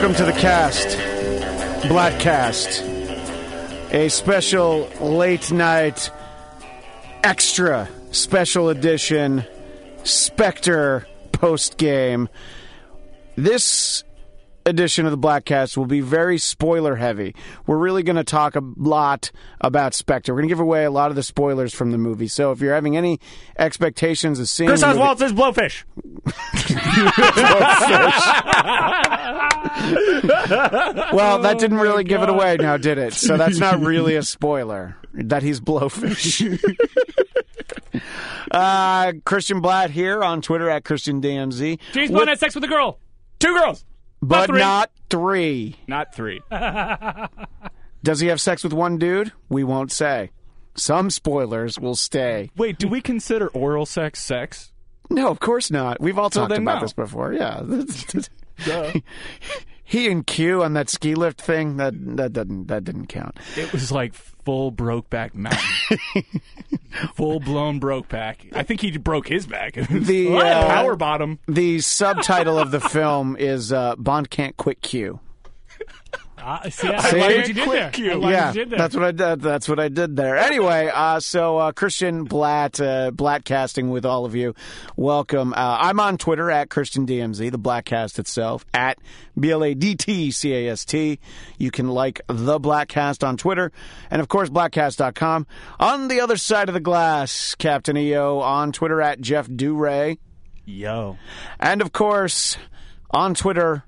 Welcome to the cast, Bladtcast, a special late night, extra special edition Spectre post game. This edition of the Bladtcast will be very spoiler heavy. We're really going to talk a lot about Spectre. We're going to give away a lot of the spoilers from the movie. So if you're having any expectations of seeing Christoph Waltz says blowfish. Well, that didn't really give it away now, did it? So that's not really a spoiler that he's blowfish. uh, Christian Blatt here on Twitter at Christian DMZ. James With- Bond had sex with a girl. Two girls, but three. not three. not three. Does he have sex with one dude? We won't say. Some spoilers will stay. Wait, do we consider oral sex sex? No, of course not. We've all talked about no. this before. Yeah. he and Q on that ski lift thing that that didn't that didn't count. It was like full Brokeback Mountain, full blown Brokeback. I think he broke his back. The, uh, power bottom. The subtitle of the film is uh, Bond can't quit Q. Uh, see, I See? like what you did there. Quick I like yeah, you did there. that's what I did. That's what I did there. Anyway, uh, so uh, Christian Blatt, uh, Blatt casting with all of you. Welcome. Uh, I'm on Twitter at Christian DMZ, the Bladtcast itself at B L A D T C A S T. You can like the Bladtcast on Twitter, and of course Bladtcast.com. On the other side of the glass, Captain EO on Twitter at Jeff Duray, Yo, and of course on Twitter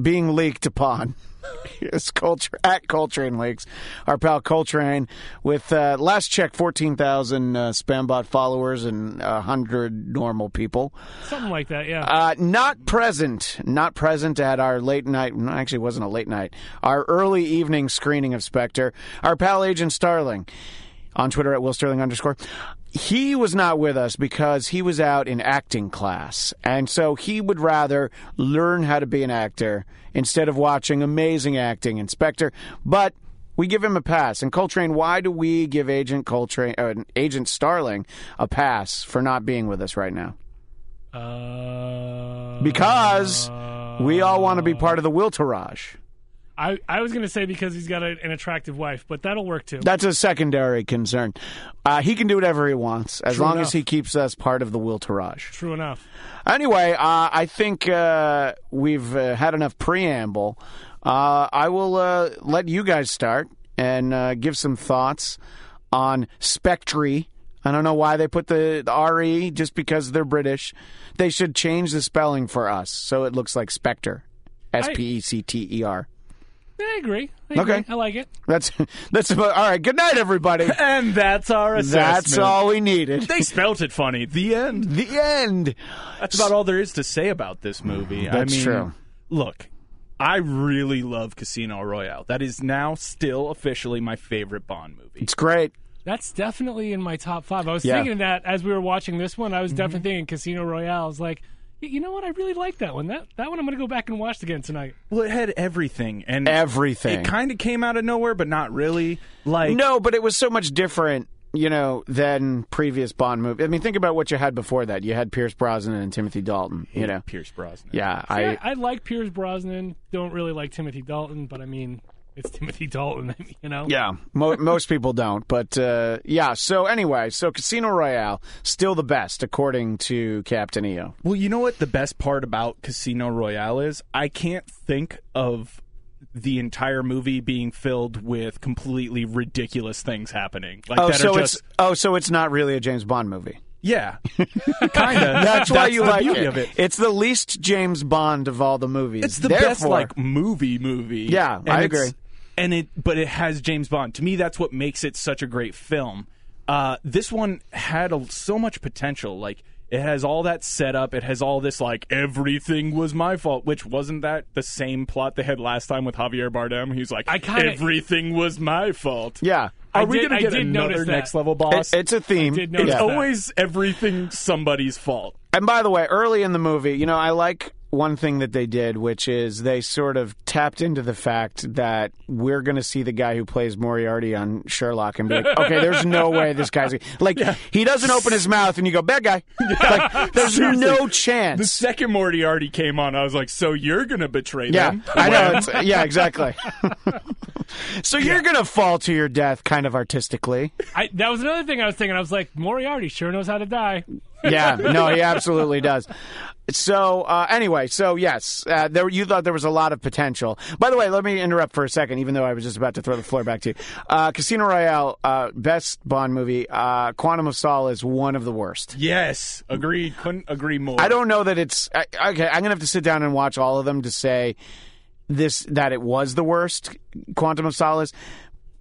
being leaked upon. It's Coltra- at Coltrane Lakes. our pal Coltrane, with uh, last check fourteen thousand uh, spambot followers and hundred normal people. Something like that, yeah. Uh, not present, not present at our late night. Actually, wasn't a late night. Our early evening screening of Spectre. Our pal Agent Starling on Twitter at Will Sterling underscore. He was not with us because he was out in acting class, and so he would rather learn how to be an actor instead of watching amazing acting in Spectre. But we give him a pass. And Coltrane, why do we give Agent Coltrane, uh, Agent Starling, a pass for not being with us right now? uh, Because we all want to be part of the Wiltourage. I, I was going to say because he's got a, an attractive wife, but that'll work too. That's a secondary concern. Uh, he can do whatever he wants as True long enough. as he keeps us part of the Wiltourage. True enough. Anyway, uh, I think uh, we've uh, had enough preamble. Uh, I will uh, let you guys start and uh, give some thoughts on Spectre. I don't know why they put the, the RE just because they're British. They should change the spelling for us so it looks like Spectre. S P E C T E R. I agree. I agree. Okay. I like it. That's that's about all right. Good night, everybody. and that's our assessment. That's all we needed. They spelt it funny. The end. The end. That's about all there is to say about this movie. That's I mean, true. Look, I really love Casino Royale. That is now still officially my favorite Bond movie. It's great. That's definitely in my top five. I was Yeah. thinking that as we were watching this one. I was definitely mm-hmm. thinking Casino Royale. I was like, y- you know what? I really like that one. That that one I'm going to go back and watch again tonight. Well, it had everything, and Everything. It kind of came out of nowhere, but not really. Like No, but it was so much different, you know, than previous Bond movie. I mean, think about what you had before that. You had Pierce Brosnan and Timothy Dalton. You know, Pierce Brosnan. yeah, I, I. I like Pierce Brosnan. Don't really like Timothy Dalton, but I mean, it's Timothy Dalton. You know. Yeah, mo- most people don't, but uh, yeah. So anyway, so Casino Royale still the best according to Captain EO. Well, you know what the best part about Casino Royale is? I can't think of the entire movie being filled with completely ridiculous things happening. Like Oh, that so are it's oh, so it's not really a James Bond movie. yeah, kind of. That's why you the like beauty it. of it. It's the least James Bond of all the movies. It's the Therefore, best like movie movie. Yeah, And I agree. And it, but it has James Bond. To me, that's what makes it such a great film. Uh, this one had a, so much potential. Like it has all that setup. It has all this like everything was my fault, which wasn't that the same plot they had last time with Javier Bardem. He's like, I kinda- everything was my fault. Yeah, Are I we did- gonna get did another notice that. next level It- boss? it's a theme. did notice Yeah. that. always everything somebody's fault. And by the way, early in the movie, you know, I like one thing that they did, which is they sort of tapped into the fact that we're going to see the guy who plays Moriarty on Sherlock and be like, okay, there's no way this guy's like he doesn't open his mouth and you go bad guy. Like there's Seriously. no chance. The second Moriarty came on, I was like, "So you're gonna betray Yeah, them?" I know. It's, yeah, exactly. so you're going to fall to your death, kind of artistically. I, that was another thing I was thinking. I was like, Moriarty sure knows how to die. Yeah, no, he absolutely does. So uh, anyway, so yes, uh, there you thought there was a lot of potential. By the way, let me interrupt for a second, even though I was just about to throw the floor back to you. Uh, Casino Royale, uh, best Bond movie. Uh, Quantum of Solace is one of the worst. Yes, agreed. Couldn't agree more. I don't know that it's I, okay. I'm gonna have to sit down and watch all of them to say this that it was the worst Quantum of Solace.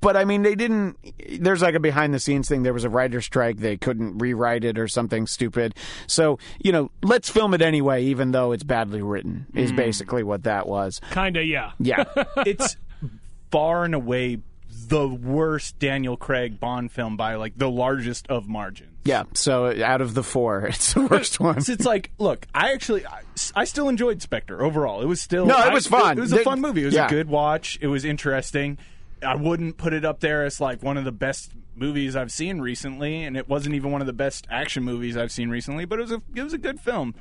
But I mean, they didn't. There's like a behind the scenes thing. There was a writer strike. They couldn't rewrite it or something stupid. So you know, let's film it anyway, even though it's badly written. Is hmm. basically what that was. Kinda, yeah. Yeah, it's far and away the worst Daniel Craig Bond film by like the largest of margins. yeah. So out of the four, it's the worst one. It's like, look, I actually, I, I still enjoyed Spectre overall. It was still No, it I- was fun. It, was a fun movie. It was yeah. a good watch. It was interesting. I wouldn't put it up there as like one of the best movies I've seen recently, and it wasn't even one of the best action movies I've seen recently. But it was a it was a good film.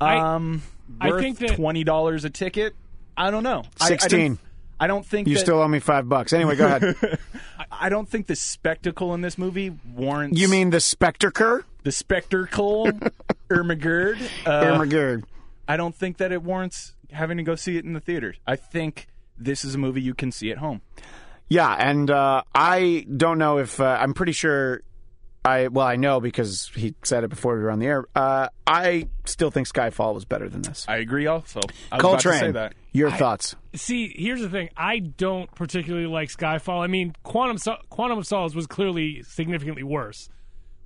I- Um, I worth think that- twenty dollars a ticket. I don't know. I- I, 16. don't- I don't think You that, still owe me five bucks. Anyway, go ahead. I don't think the spectacle in this movie warrants. You mean the Spectre? the spectacle, Ermagerd? Uh, Ermagerd. I don't think that it warrants having to go see it in the theaters. I think this is a movie you can see at home. Yeah, and uh, I don't know if uh, I'm pretty sure. I well, I know because he said it before we were on the air. Uh, I still think Skyfall was better than this. I agree. Also, I was about to say Coltrane, that. your thoughts? See, here's the thing. I don't particularly like Skyfall. I mean, Quantum so- Quantum of Solace was clearly significantly worse.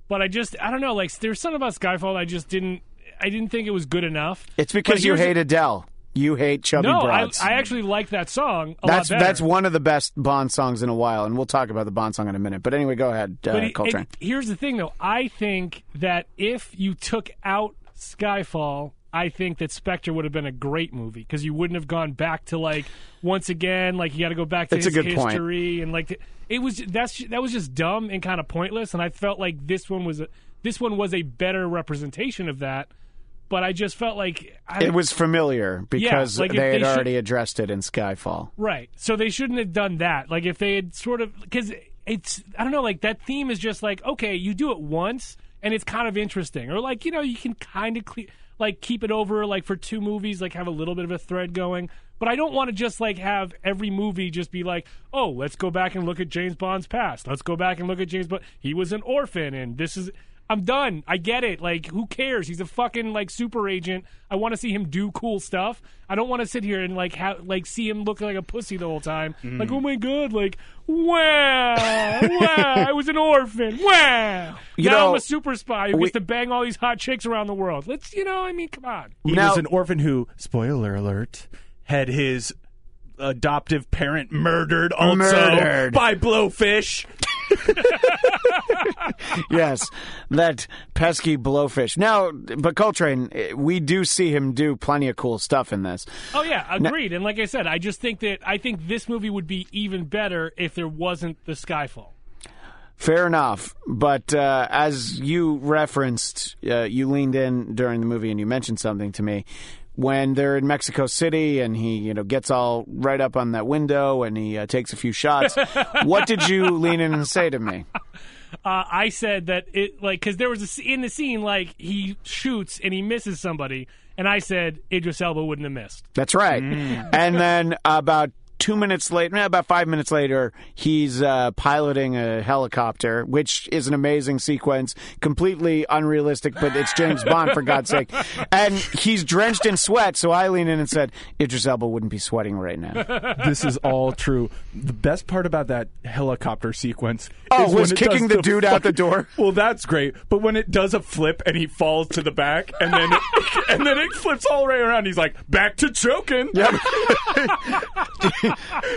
But I just I don't know, like there's something about Skyfall that I just didn't I didn't think it was good enough. It's because But you here's- hate Adele. You hate chubby No, I, broads. I actually like that song a that's lot that's one of the best Bond songs in a while, and we'll talk about the Bond song in a minute. But anyway, go ahead, uh, But it- Coltrane. it- here's the thing, though. I think that if you took out Skyfall, I think that Spectre would have been a great movie because you wouldn't have gone back to like once again, like you got to go back to That's his good point. history and like it was. That's that was just dumb and kind of pointless. And I felt like this one was a, this one was a better representation of that. But I just felt like I, it was familiar because like if they had they should- already addressed it in Skyfall. Right. So they shouldn't have done that. Like if they had sort of because it's I don't know like that theme is just like okay you do it once and it's kind of interesting or like you know you can kind of cle- like keep it over like for two movies like have a little bit of a thread going. But I don't want to just like have every movie just be like, oh, let's go back and look at James Bond's past. Let's go back and look at James Bond. He was an orphan, and this is. I'm done. I get it. Like, who cares? He's a fucking like super agent. I want to see him do cool stuff. I don't want to sit here and like have like see him look like a pussy the whole time. Mm-hmm. Like, oh my god, like wow, wow, I was an orphan. Wow. You now know, I'm a super spy who we- gets to bang all these hot chicks around the world. Let's, you know, I mean, come on. He Now- was an orphan who, spoiler alert, had his adoptive parent murdered also Murdered. by blowfish. yes, that pesky blowfish. Now, but Coltrane, eh, we do see him do plenty of cool stuff in this. Oh yeah, agreed. and like I said, I just think that I think this movie would be even better if there wasn't the Skyfall. Fair enough, but uh, as you referenced, uh, you leaned in during the movie and you mentioned something to me when they're in Mexico City and he, you know, gets all right up on that window and he uh, takes a few shots. what did you lean in and say to me? Uh, I said that it like because there was a, s- in the scene like he shoots and he misses somebody, and I said Idris Elba wouldn't have missed. That's right. And then about two minutes later, about five minutes later, he's uh, piloting a helicopter, which is an amazing sequence, completely unrealistic, but it's James Bond for God's sake. And he's drenched in sweat, so I lean in and said, Idris Elba wouldn't be sweating right now. this is all true. The best part about that helicopter sequence Oh, is when was it kicking does the dude out the door? Well, that's great. But when it does a flip and he falls to the back, and then it, and then it flips all the way around, he's like back to choking. Yep.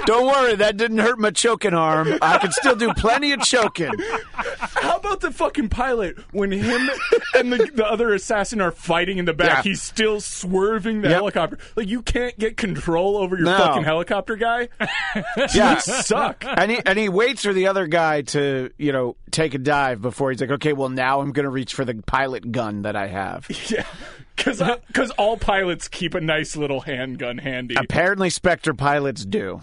Don't worry, that didn't hurt my choking arm. I can still do plenty of choking. How about the fucking pilot when him and the, the other assassin are fighting in the back? Yeah. He's still swerving the Yep. helicopter. Like you can't get control over your No. fucking helicopter guy. Yeah. You suck. And he, and he waits for the other guy to, you know, take a dive before he's like, okay, well, now I'm going to reach for the pilot gun that I have. Yeah, because all pilots keep a nice little handgun handy. Apparently, Spectre pilots do.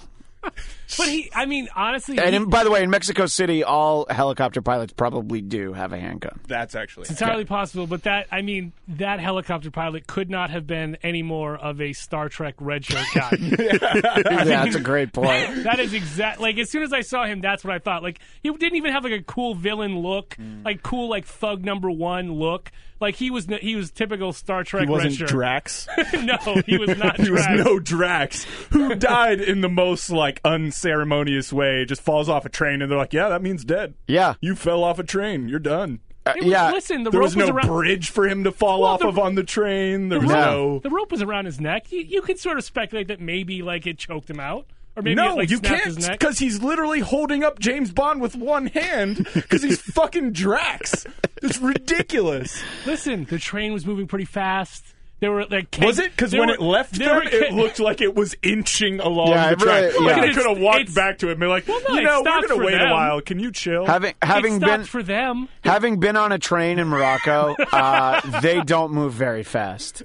But he, I mean, honestly, And he- in, by the way, in Mexico City, all helicopter pilots probably do have a handgun. That's actually It's entirely possible, but that I mean that helicopter pilot could not have been any more of a Star Trek red shirt guy. Yeah, that's a great point. that is exact. Like as soon as I saw him, that's what I thought. Like he didn't even have like a cool villain look, Mm. like cool like thug number one look. Like he was he was typical Star Trek he wasn't red. Drax. no, he was not. He was no Drax, who died in the most like unceremonious way. Just falls off a train, and they're like, "Yeah, that means dead. Yeah. You fell off a train. You're done." Uh, was- yeah. Listen, the There rope was no around. bridge for him to fall Well, off the- of on the train. There was No. no. The rope was around his neck. You, you could sort of speculate that maybe like it choked him out, or maybe no, it, like, you can't because he's literally holding up James Bond with one hand because he's fucking Drax. It's ridiculous. Listen, the train was moving pretty fast. There were like keg- Was it? Because when were- it left there them, were it looked like it was inching along Yeah, the track. really- Like yeah. they could have walked back to it and be like, Well, no, you know, we're going to for wait a while. Can you chill? having having been for them. having been on a train in Morocco, uh, they don't move very fast.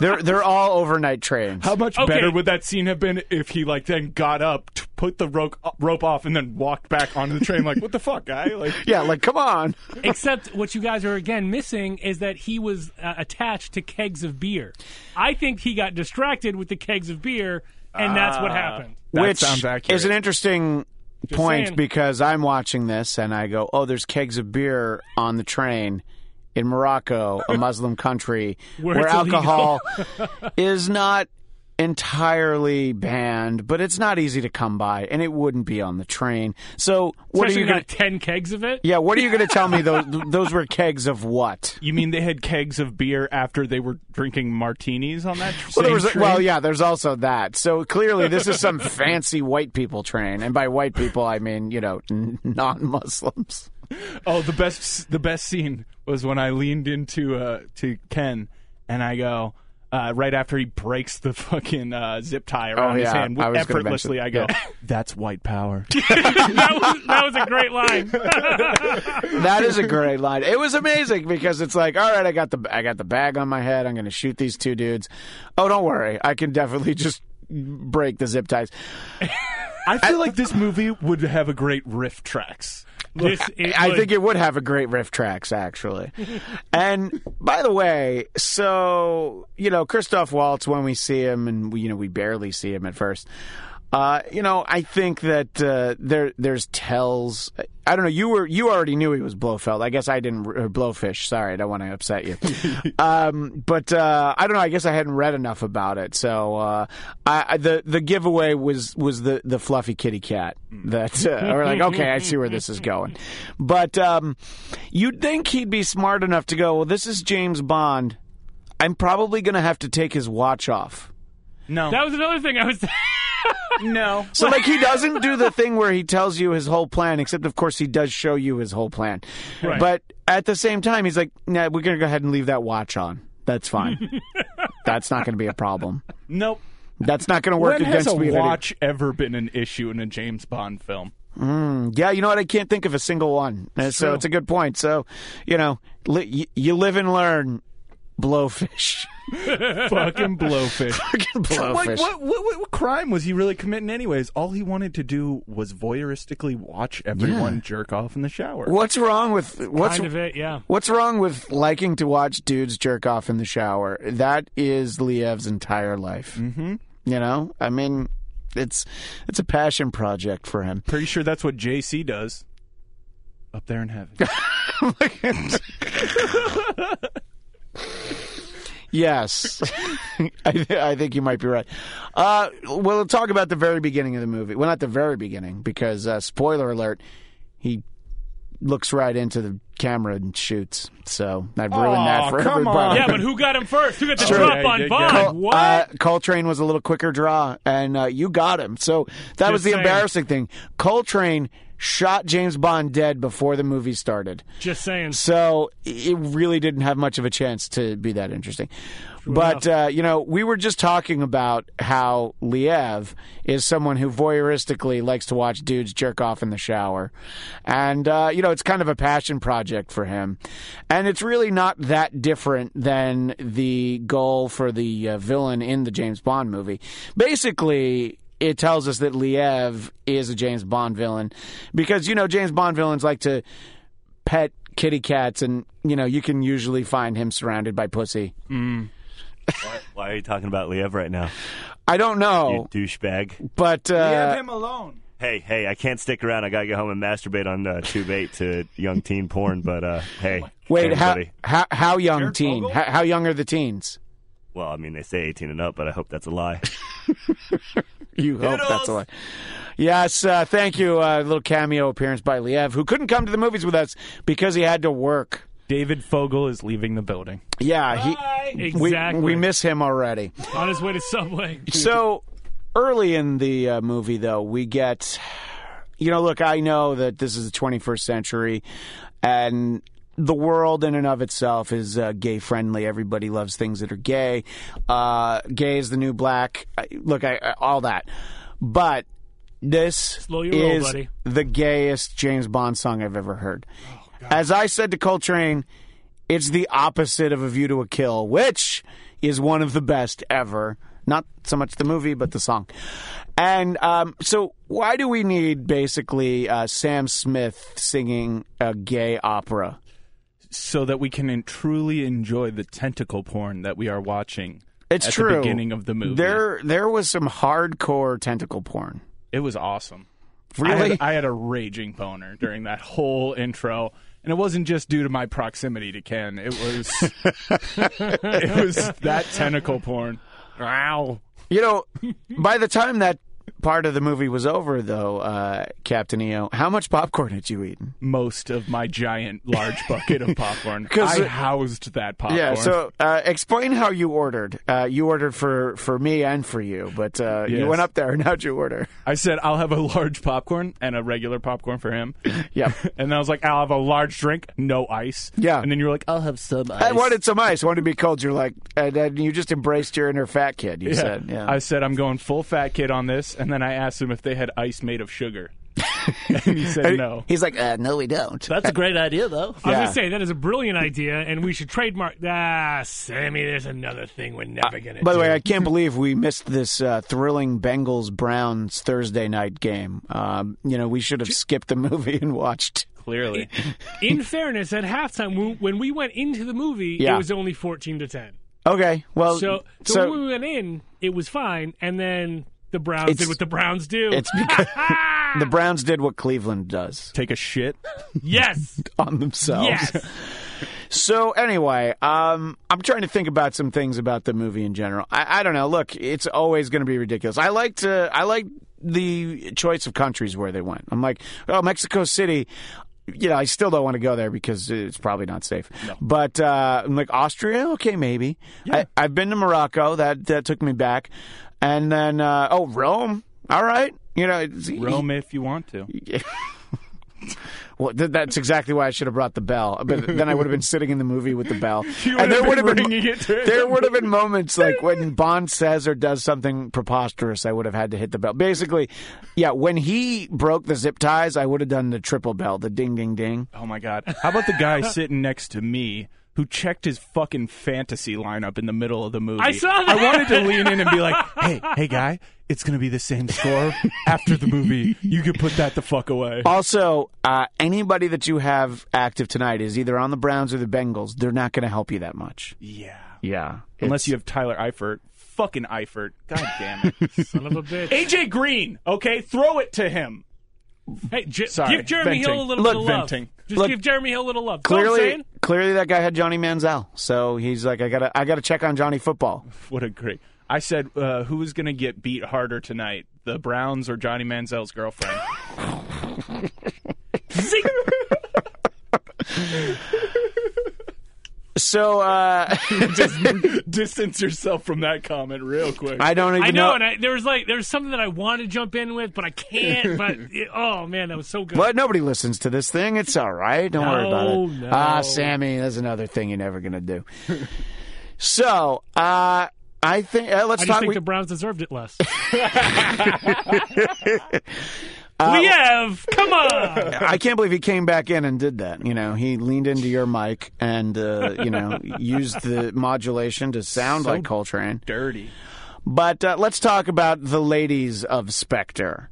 They're they're all overnight trains. How much Okay. better would that scene have been if he like then got up, t- put the rope rope off, and then walked back onto the train? Like, what the fuck, guy? Like, yeah, like come on. Except what you guys are again missing is that he was uh, attached to kegs of beer. I think he got distracted with the kegs of beer, and that's what ah. happened. that Which sounds accurate. is an interesting point saying. because I'm watching this and I go, "Oh, there's kegs of beer on the train in Morocco, a Muslim country Where where, it's alcohol is not entirely banned, but it's not easy to come by and it wouldn't be on the train." So, what Especially are you going got ten kegs of it. Yeah, what are you going to tell me those those were kegs of what? You mean they had kegs of beer after they were drinking martinis on that Well, there was, train? well, yeah, there's also that. So clearly, this is some fancy white people train, and by white people, I mean you know n- non-Muslims. Oh, the best the best scene was when I leaned into uh to Ken and I go uh, right after he breaks the fucking uh, zip tie around his Oh, yeah, hand I effortlessly. I go, yeah. "That's white power." that, was, that was a great line. That is a great line. It was amazing because it's like, all right, I got the I got the bag on my head. I'm going to shoot these two dudes. Oh, don't worry, I can definitely just break the zip ties. I feel like this movie would have a great RiffTrax. I would- think it would have a great RiffTrax actually. and by the way, so you know Christoph Waltz when we see him, and we, you know we barely see him at first. Uh, you know, I think that uh, there there's tells. I don't know. You were you already knew he was Blofeld. I guess I didn't. Or Blowfish. Sorry, I don't want to upset you. um, but uh, I don't know. I guess I hadn't read enough about it. So uh, I, I, the the giveaway was was the the fluffy kitty cat. That uh, or like okay, I see where this is going. But um, you'd think he'd be smart enough to go. Well, this is James Bond. I'm probably going to have to take his watch off. No, that was another thing I was. no. So like he doesn't do the thing where he tells you his whole plan, except of course he does show you his whole plan. Right. But at the same time, he's like, "Nah, we're gonna go ahead and leave that watch on. That's fine. That's not gonna be a problem. Nope. That's not gonna work When has against a me." at any- watch ever been an issue in a James Bond film? Yeah, you know what? I can't think of a single one. Uh, so true. it's a good point. So you know, li- y- you live and learn. Blowfish. Fucking blowfish. Fucking blowfish. Like, what, what, what, what crime was he really committing, anyways? All he wanted to do was voyeuristically watch everyone Yeah. jerk off in the shower. What's wrong with what's kind of it, yeah. What's wrong with liking to watch dudes jerk off in the shower? That is Liev's entire life. Mm-hmm. You know, I mean, it's it's a passion project for him. Pretty sure that's what JC does up there in heaven. yes, I, th- I think you might be right. Uh, well, we'll talk about the very beginning of the movie. Well, not the very beginning, because uh, spoiler alert, he looks right into the camera and shoots. So I've ruined that Aw, for come everybody. Yeah, but who got him first? Who got the Sure. drop Yeah, on Bond? Col- what? Uh, Coltrane was a little quicker draw, and uh, you got him. So that was the saying. embarrassing thing. Coltrane shot James Bond dead before the movie started. Just saying. So it really didn't have much of a chance to be that interesting. But, uh, you know, we were just talking about how Liev is someone who voyeuristically likes to watch dudes jerk off in the shower. And, uh, you know, it's kind of a passion project for him. And it's really not that different than the goal for the uh, villain in the James Bond movie. Basically, it tells us that Liev is a James Bond villain because, you know, James Bond villains like to pet kitty cats, and you know you can usually find him surrounded by pussy. Why, why are you talking about Liev right now? I don't You know, douchebag. but uh, him alone. Hey, hey, I can't stick around. I gotta go home and masturbate on uh, Tube 8 to young teen porn. But uh, hey, wait, hey, how, how how young Jared teen? How, how young are the teens? Well, I mean, they say 18 and up, but I hope that's a lie. You hope that's a lie. Yes, uh, thank you. A little cameo appearance by Liev, who couldn't come to the movies with us because he had to work. David Fogel is leaving the building. Yeah, he. We, Exactly. we miss him already. on his way to Subway. So early in the uh, movie, though, we get. You know, look, I know that this is the 21st century, and the world in and of itself is uh, gay friendly. Everybody loves things that are gay. Uh, gay is the new black. I, look, I, I, all that. But this roll, is buddy. the gayest James Bond song I've ever heard. As I said to Coltrane, it's the opposite of A View to a Kill, which is one of the best ever. Not so much the movie, but the song. And um, so, why do we need basically uh, Sam Smith singing a gay opera? So that we can en- truly enjoy the tentacle porn that we are watching It's at true. the beginning of the movie. There, there was some hardcore tentacle porn. it was awesome. I Really? had, I had a raging boner during that whole intro, and it wasn't just due to my proximity to Ken. It was it was that tentacle porn. Wow. You know, by the time that part of the movie was over, though, uh, Captain EO, how much popcorn had you eaten? Most of my giant large bucket of popcorn. I housed that popcorn. Yeah. So, uh, explain how you ordered. Uh, you ordered for for me and for you, but uh, you went up there and how'd you order? I said I'll have a large popcorn and a regular popcorn for him. Yeah. And then I was like, I'll have a large drink, no ice. Yeah. And then you were like, I'll have some ice. I wanted some ice. I wanted to be cold. You're like, and then you just embraced your inner fat kid. You Yeah. said, yeah. I said I'm going full fat kid on this, and then I asked him if they had ice made of sugar, and he said no. He's like, uh, no, we don't. That's a great idea, though. I was Yeah. gonna say that is a brilliant idea, and we should trademark. Ah, Sammy, there's another thing we're never gonna. By the do. way, I can't believe we missed this uh, thrilling Bengals Browns Thursday night game. Um, you know, we should have skipped the movie and watched. Clearly, in fairness, at halftime when- when we went into the movie, Yeah. it was only fourteen to ten. Okay, well, So, so, when we went in, it was fine, and then the Browns It's- did what the Browns do. it's because the Browns did what Cleveland does take a shit. yes, on themselves. yes. So anyway, um, I'm trying to think about some things about the movie in general. I, I don't know. Look, it's always going to be ridiculous. I like to. I like the choice of countries where they went. I'm like, oh, Mexico City. You know, I still don't want to go there because it's probably not safe. But uh, I'm like Austria, okay, maybe. I, I've been to Morocco. That that took me back, and then uh, oh, Rome. All right, you know, Rome if you want to. Well, th- that's exactly why I should have brought the bell. But then I would have been sitting in the movie with the bell, and there would have been there would have been moments like when Bond says or does something preposterous. I would have had to hit the bell. Basically, yeah. When he broke the zip ties, I would have done the triple bell, the ding, ding, ding. Oh my god! How about the guy sitting next to me who checked his fucking fantasy lineup in the middle of the movie? I saw that. I wanted to lean in and be like, "Hey, hey, guy, it's gonna be the same score after the movie. You can put that the fuck away." Also, uh, anybody that you have active tonight is either on the Browns or the Bengals. They're not going to help you that much. Yeah. Yeah, Unless you have Tyler Eifert. Fucking Eifert. God damn it. Son of a bitch. AJ Green. Okay, throw it to him. Hey, J- Sorry, give Jeremy venting. Hill a little Look, bit of love. venting. Just Look, give Jeremy Hill a little love. That's all I'm clearly, clearly that guy had Johnny Manziel. So he's like, I gotta, I gotta check on Johnny football. What a great. I said, uh, who is going to get beat harder tonight, the Browns or Johnny Manziel's girlfriend? So uh, Just distance yourself from that comment real quick. I don't even I know, and I, there was like there was something that I wanted to jump in with, but I can't. But it- oh man, that was so good. But nobody listens to this thing. It's all right. Don't worry about No, it. no. Ah, Sammy, that's another thing you're never gonna do. so, uh, I think uh, let's I just talk. think we- the Browns deserved it less. Uh, we have, come on. I can't believe he came back in and did that. You know, he leaned into your mic and uh, you know used the modulation to sound So like Coltrane. Dirty. But uh, let's talk about the ladies of Spectre.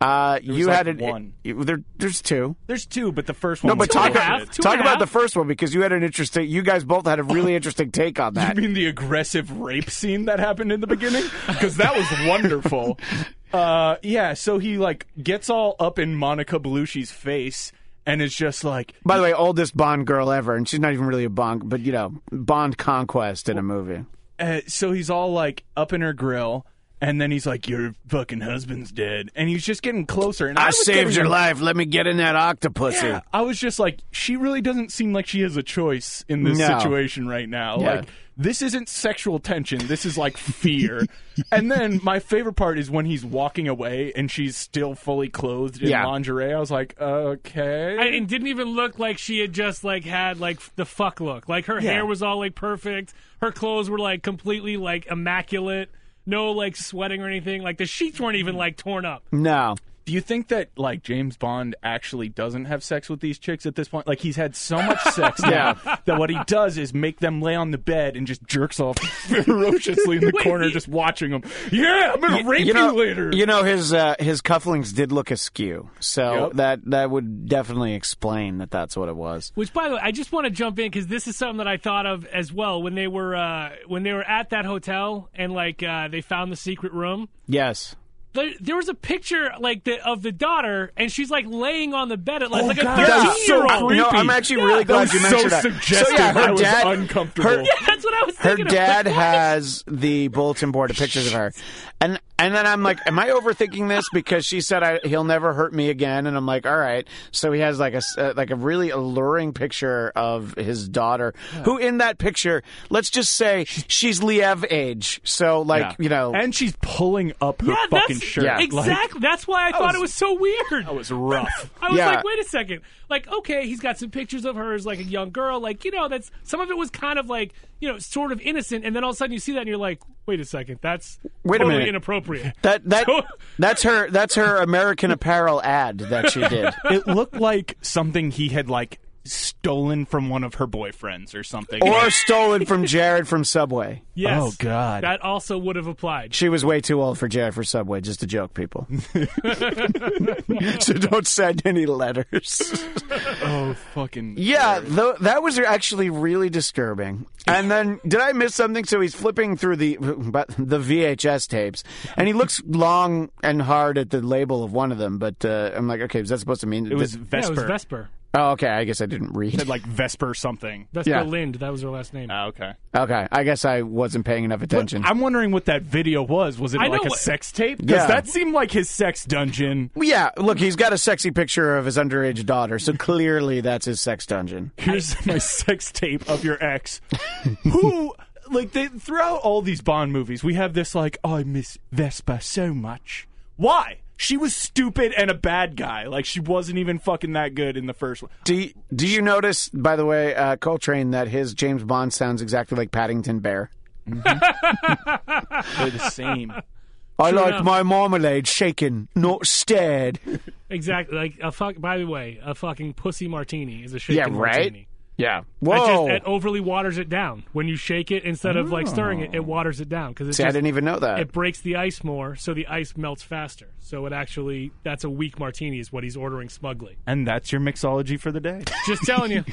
Uh, you like had it. one. it- there, there's two. There's two, but the first one. No, but talk about talk about the first one because you had an interesting. You guys both had a really interesting take on that. You mean the aggressive rape scene that happened in the beginning? Because that was wonderful. Uh, yeah, so he like gets all up in Monica Bellucci's face and is just like, By the way, oldest Bond girl ever, and she's not even really a Bond, but you know, Bond conquest in a movie. uh, so he's all like up in her grill, and then he's like, "Your fucking husband's dead," and he's just getting closer. And I, I saved your life. Let me get in that octopus. Yeah, I was just like, she really doesn't seem like she has a choice in this No. situation right now. Yeah. Like, this isn't sexual tension. This is like fear. and then my favorite part is when he's walking away and she's still fully clothed in Yeah. lingerie. I was like, okay. I, it didn't even look like she had just like had like the fuck look. Like her Yeah. hair was all like perfect. Her clothes were like completely like immaculate. No like sweating or anything. Like the sheets weren't even like torn up. No. Do you think that like James Bond actually doesn't have sex with these chicks at this point? Like he's had so much sex now that what he does is make them lay on the bed and just jerks off ferociously in the Wait, corner, he- just watching them. Yeah, I'm gonna rape you, know, later. you know his uh, his cufflinks did look askew, so Yep. that that would definitely explain that that's what it was. Which, by the way, I just want to jump in because this is something that I thought of as well when they were uh, when they were at that hotel and like uh, they found the secret room. Yes. There, there was a picture like the, of the daughter, and she's like laying on the bed at like, Oh, like a God, that thirteen-year-old. creepy. Oh, no, I'm actually really glad That you mentioned so that. suggestive. So yeah, her I was dad, uncomfortable. her- Yeah, that's what I was her thinking. of. dad Like, has the bulletin board of pictures of her, and and then I'm like, am I overthinking this? Because she said I, he'll never hurt me again, and I'm like, all right. So he has like a s- uh, like a really alluring picture of his daughter, who in that picture, let's just say she's Liev age. So like Yeah. you know, and she's pulling up her Yeah, fucking shirt. Yeah. Like, exactly. that's why I thought was- it was so weird. that was rough. I was Yeah. like, wait a second. Like, okay, he's got some pictures of her as like a young girl. Like, you know, that's some of it was kind of like, you know, sort of innocent. And then all of a sudden you see that and you're like, wait a second, that's Wait a totally minute. inappropriate. that that that's her that's her American Apparel ad that she did. it looked like something he had like stolen from one of her boyfriends or something. Or stolen from Jared from Subway. Yes. Oh, God. That also would have applied. She was way too old for Jared for Subway, just a joke, people. so don't send any letters. oh fucking Yeah, tho- that was actually really disturbing. And then, did I miss something? So he's flipping through the but the VHS tapes, and he looks long and hard at the label of one of them. But uh, I'm like, okay, is that supposed to mean It was Yeah, Vesper. it was Vesper. Oh, okay. I guess I didn't read. said like Vesper something. Vesper Yeah. Lynd. That was her last name. Ah, okay. Okay, I guess I wasn't paying enough attention. I'm wondering what that video was. Was it I like know a what- sex tape? Because Yeah. that seemed like his sex dungeon. yeah, look, he's got a sexy picture of his underage daughter, so clearly that's his sex dungeon. Here's my sex tape of your ex. Who, like, they, throughout all these Bond movies, we have this, like, oh, I miss Vesper so much. Why? She was stupid and a bad guy. Like, she wasn't even fucking that good in the first one. Do you, do you notice, by the way, uh, Coltrane, that his James Bond sounds exactly like Paddington Bear? They're the same. I like enough. my marmalade shaken, not stirred. Exactly. Like a fuck. By the way, a fucking pussy martini is a shaken Yeah, right? martini. Yeah. It Whoa. just it overly waters it down. When you shake it, instead of like stirring it, it waters it down because it, See, I didn't even know that. it breaks the ice more, so the ice melts faster. So it actually that's a weak martini is what he's ordering smugly. And that's your mixology for the day. Just telling you,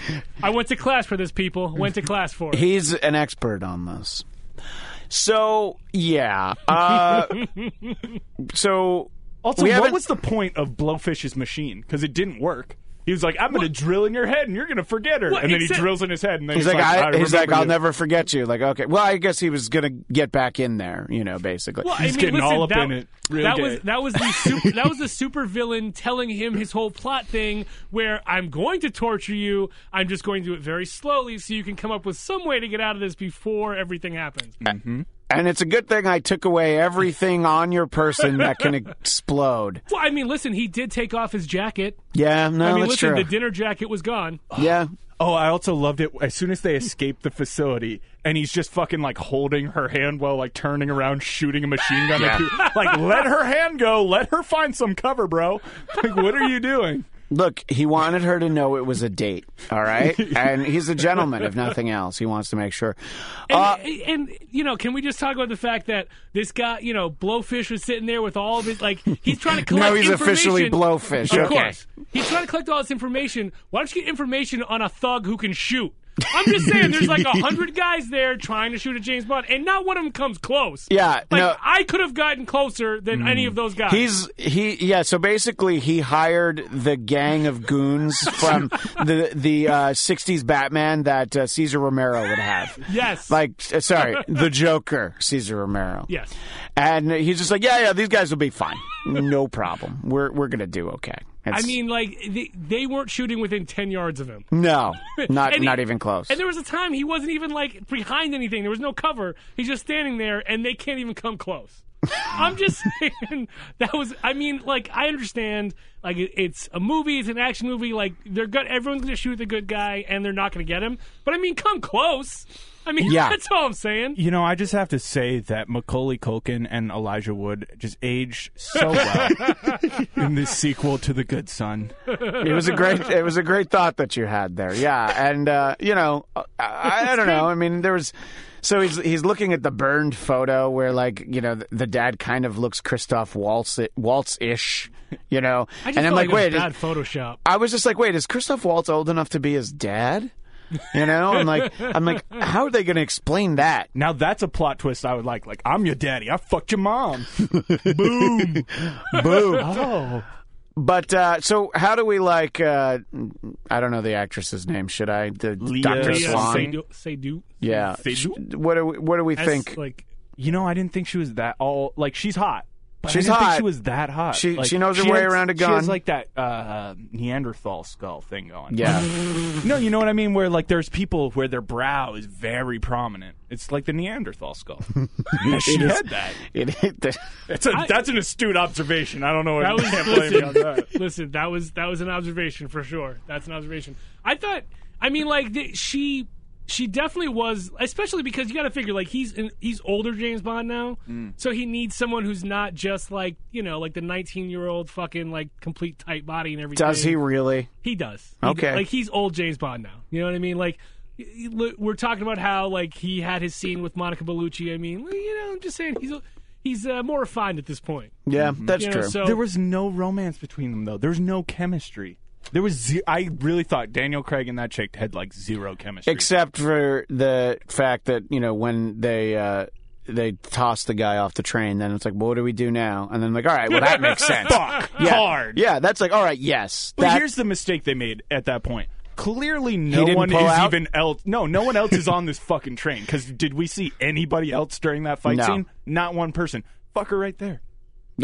I went to class for this. People went to class for it. He's an expert on this. So, yeah. Uh, so, Also, We what haven't- was the point of Blowfish's machine? Because it didn't work. He was like, "I'm going to drill in your head, and you're going to forget her." Well, and then he except- drills in his head, and then He's he's, like, I, he's like, remember I'll you." never forget you. Like, okay, well, I guess he was gonna get back in there, you know, basically. Well, He's I mean, getting listen, all up that, in it. Real that gay. was that was the super, that was the super villain telling him his whole plot thing, where I'm going to torture you. I'm just going to do it very slowly, so you can come up with some way to get out of this before everything happens. Mm-hmm. And it's a good thing I took away everything on your person that can explode. Well, I mean, listen, he did take off his jacket. Yeah, no, I mean, that's listen, true. the dinner jacket was gone. yeah, Oh, I also loved it as soon as they escaped the facility, and he's just fucking like holding her hand while like turning around, shooting a machine gun at you. Like, let her hand go. Let her find some cover, bro. Like, what are you doing? Look, he wanted her to know it was a date, all right? and he's a gentleman, if nothing else. He wants to make sure. And, Uh, and you know, can we just talk about the fact that this guy, you know, Blowfish was sitting there with all of his like he's trying to collect. Now he's officially. Blowfish, Of okay. course, he's trying to collect all this information. Why don't you get information on a thug who can shoot? I'm just saying, there's like a hundred guys there trying to shoot at James Bond, and not one of them comes close. Yeah, like no. I could have gotten closer than any of those guys. He's he yeah. So basically, he hired the gang of goons from the the uh, '60s Batman that uh, Cesar Romero would have. yes, Like, uh, sorry, the Joker, Cesar Romero. yes. And he's just like, yeah, yeah, these guys will be fine, no problem. We're we're gonna do okay. I mean, like they, they weren't shooting within ten yards of him. no, not he- not even close. And there was a time he wasn't even like behind anything. There was no cover. He's just standing there, and they can't even come close. I'm just saying that was. I mean, like I understand. Like it, it's a movie. It's an action movie. Like they're good. Everyone's gonna shoot the good guy, and they're not gonna get him. But I mean, come close. I mean, Yeah. that's all I'm saying. You know, I just have to say that Macaulay Culkin and Elijah Wood just aged so well in this sequel to The Good Son. it was a great it was a great thought that you had there. Yeah, and uh, you know, I, I don't know. I mean, there was. So he's he's looking at the burned photo where like you know the, the dad kind of looks Christoph Waltz Waltz ish, you know, I just and I'm felt like, it was wait, is- bad Photoshop. I was just like, wait, is Christoph Waltz old enough to be his dad? You know, I'm like I'm like, how are they going to explain that? Now that's a plot twist I would like. Like, I'm your daddy. I fucked your mom. Boom. Oh. But uh, so, how do we like? Uh, I don't know the actress's name. Should I? The Doctor Swann. Seydoux. Seydoux. Yeah. Seydoux? What do we, What do we think? like You know, I didn't think she was that all. Like, she's hot. But She's I didn't hot. think she was that hot. She- Like, she knows her she way has- around a gun. She gun. has like that uh, Neanderthal skull thing going. yeah. No, you know what I mean? Where like there's people where their brow is very prominent. It's like the Neanderthal skull. Yeah, she had that. It, it, It's a, that's an astute observation. I don't know. That was can't blame me on listen, that. listen. That was that was an observation for sure. That's an observation. I thought. I mean, like the, she she definitely was, especially because you got to figure like he's in, he's older James Bond now, Mm. so he needs someone who's not just like you know like the nineteen year old fucking like complete tight body and everything. does he really? He does. He Okay. does. Like he's old James Bond now. You know what I mean? Like y- y- we're talking about how like he had his scene with Monica Bellucci. I mean, you know, I'm just saying he's he's uh, more refined at this point. Yeah, that's You know, true. so There was no romance between them though. There's no chemistry. There was. Ze- I really thought Daniel Craig and that chick had like zero chemistry. Except for the fact that you know when they. Uh, they toss the guy off the train. Then it's like, well, what do we do now? And then like, all right, well, that makes sense. Fuck yeah, hard. Yeah, that's like, all right, yes. But That- here's the mistake they made at that point. Clearly, no didn't one is pull out? even else. No, no one else is on this fucking train. Because did we see anybody else during that fight No. scene? Not one person. Fuck her right there.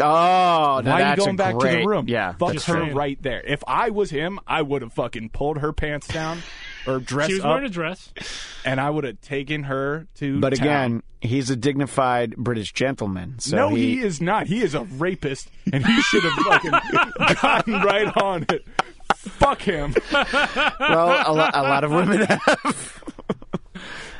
Oh, now Why are you that's going back to the room? Yeah, fuck her Just saying. right there. If I was him, I would have fucking pulled her pants down or dressed She was up, wearing a dress. and I would have taken her to. But town. again, he's a dignified British gentleman. So no, he, he is not. He is a rapist, and he should have fucking gotten right on it. Fuck him. well, a, lo- a lot of women have.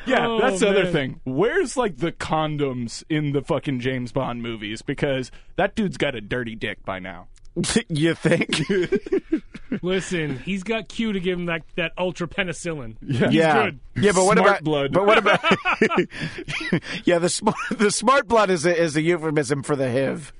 Yeah, Oh, that's the other man. thing. Where's like the condoms in the fucking James Bond movies? Because that dude's got a dirty dick by now. you think? Listen, he's got Q to give him that, that ultra penicillin. Yeah. yeah, good. yeah. But what Smart about blood. But what about? yeah, the smart the smart blood is a, is a euphemism for the HIV.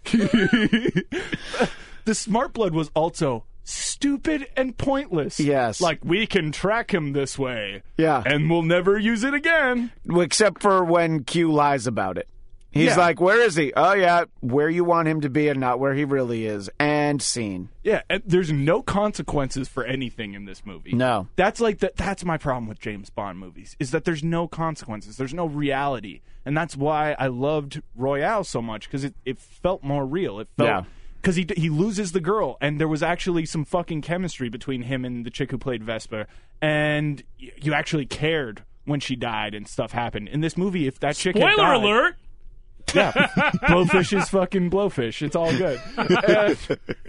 The smart blood was also stupid and pointless. Yes. Like we can track him this way. Yeah. And we'll never use it again. except for when Q lies about it. He's Yeah. like, "Where is he? Oh yeah, where you want him to be, and not where he really is." And scene. Yeah, and there's no consequences for anything in this movie. No. That's like the, that's my problem with James Bond movies is that there's no consequences. There's no reality. And that's why I loved Royale so much cuz it, it felt more real. It felt Yeah. Cuz he he loses the girl and there was actually some fucking chemistry between him and the chick who played Vesper and y- you actually cared when she died and stuff happened. In this movie if that chick had Spoiler died- alert! yeah, blowfish is fucking blowfish. It's all good. and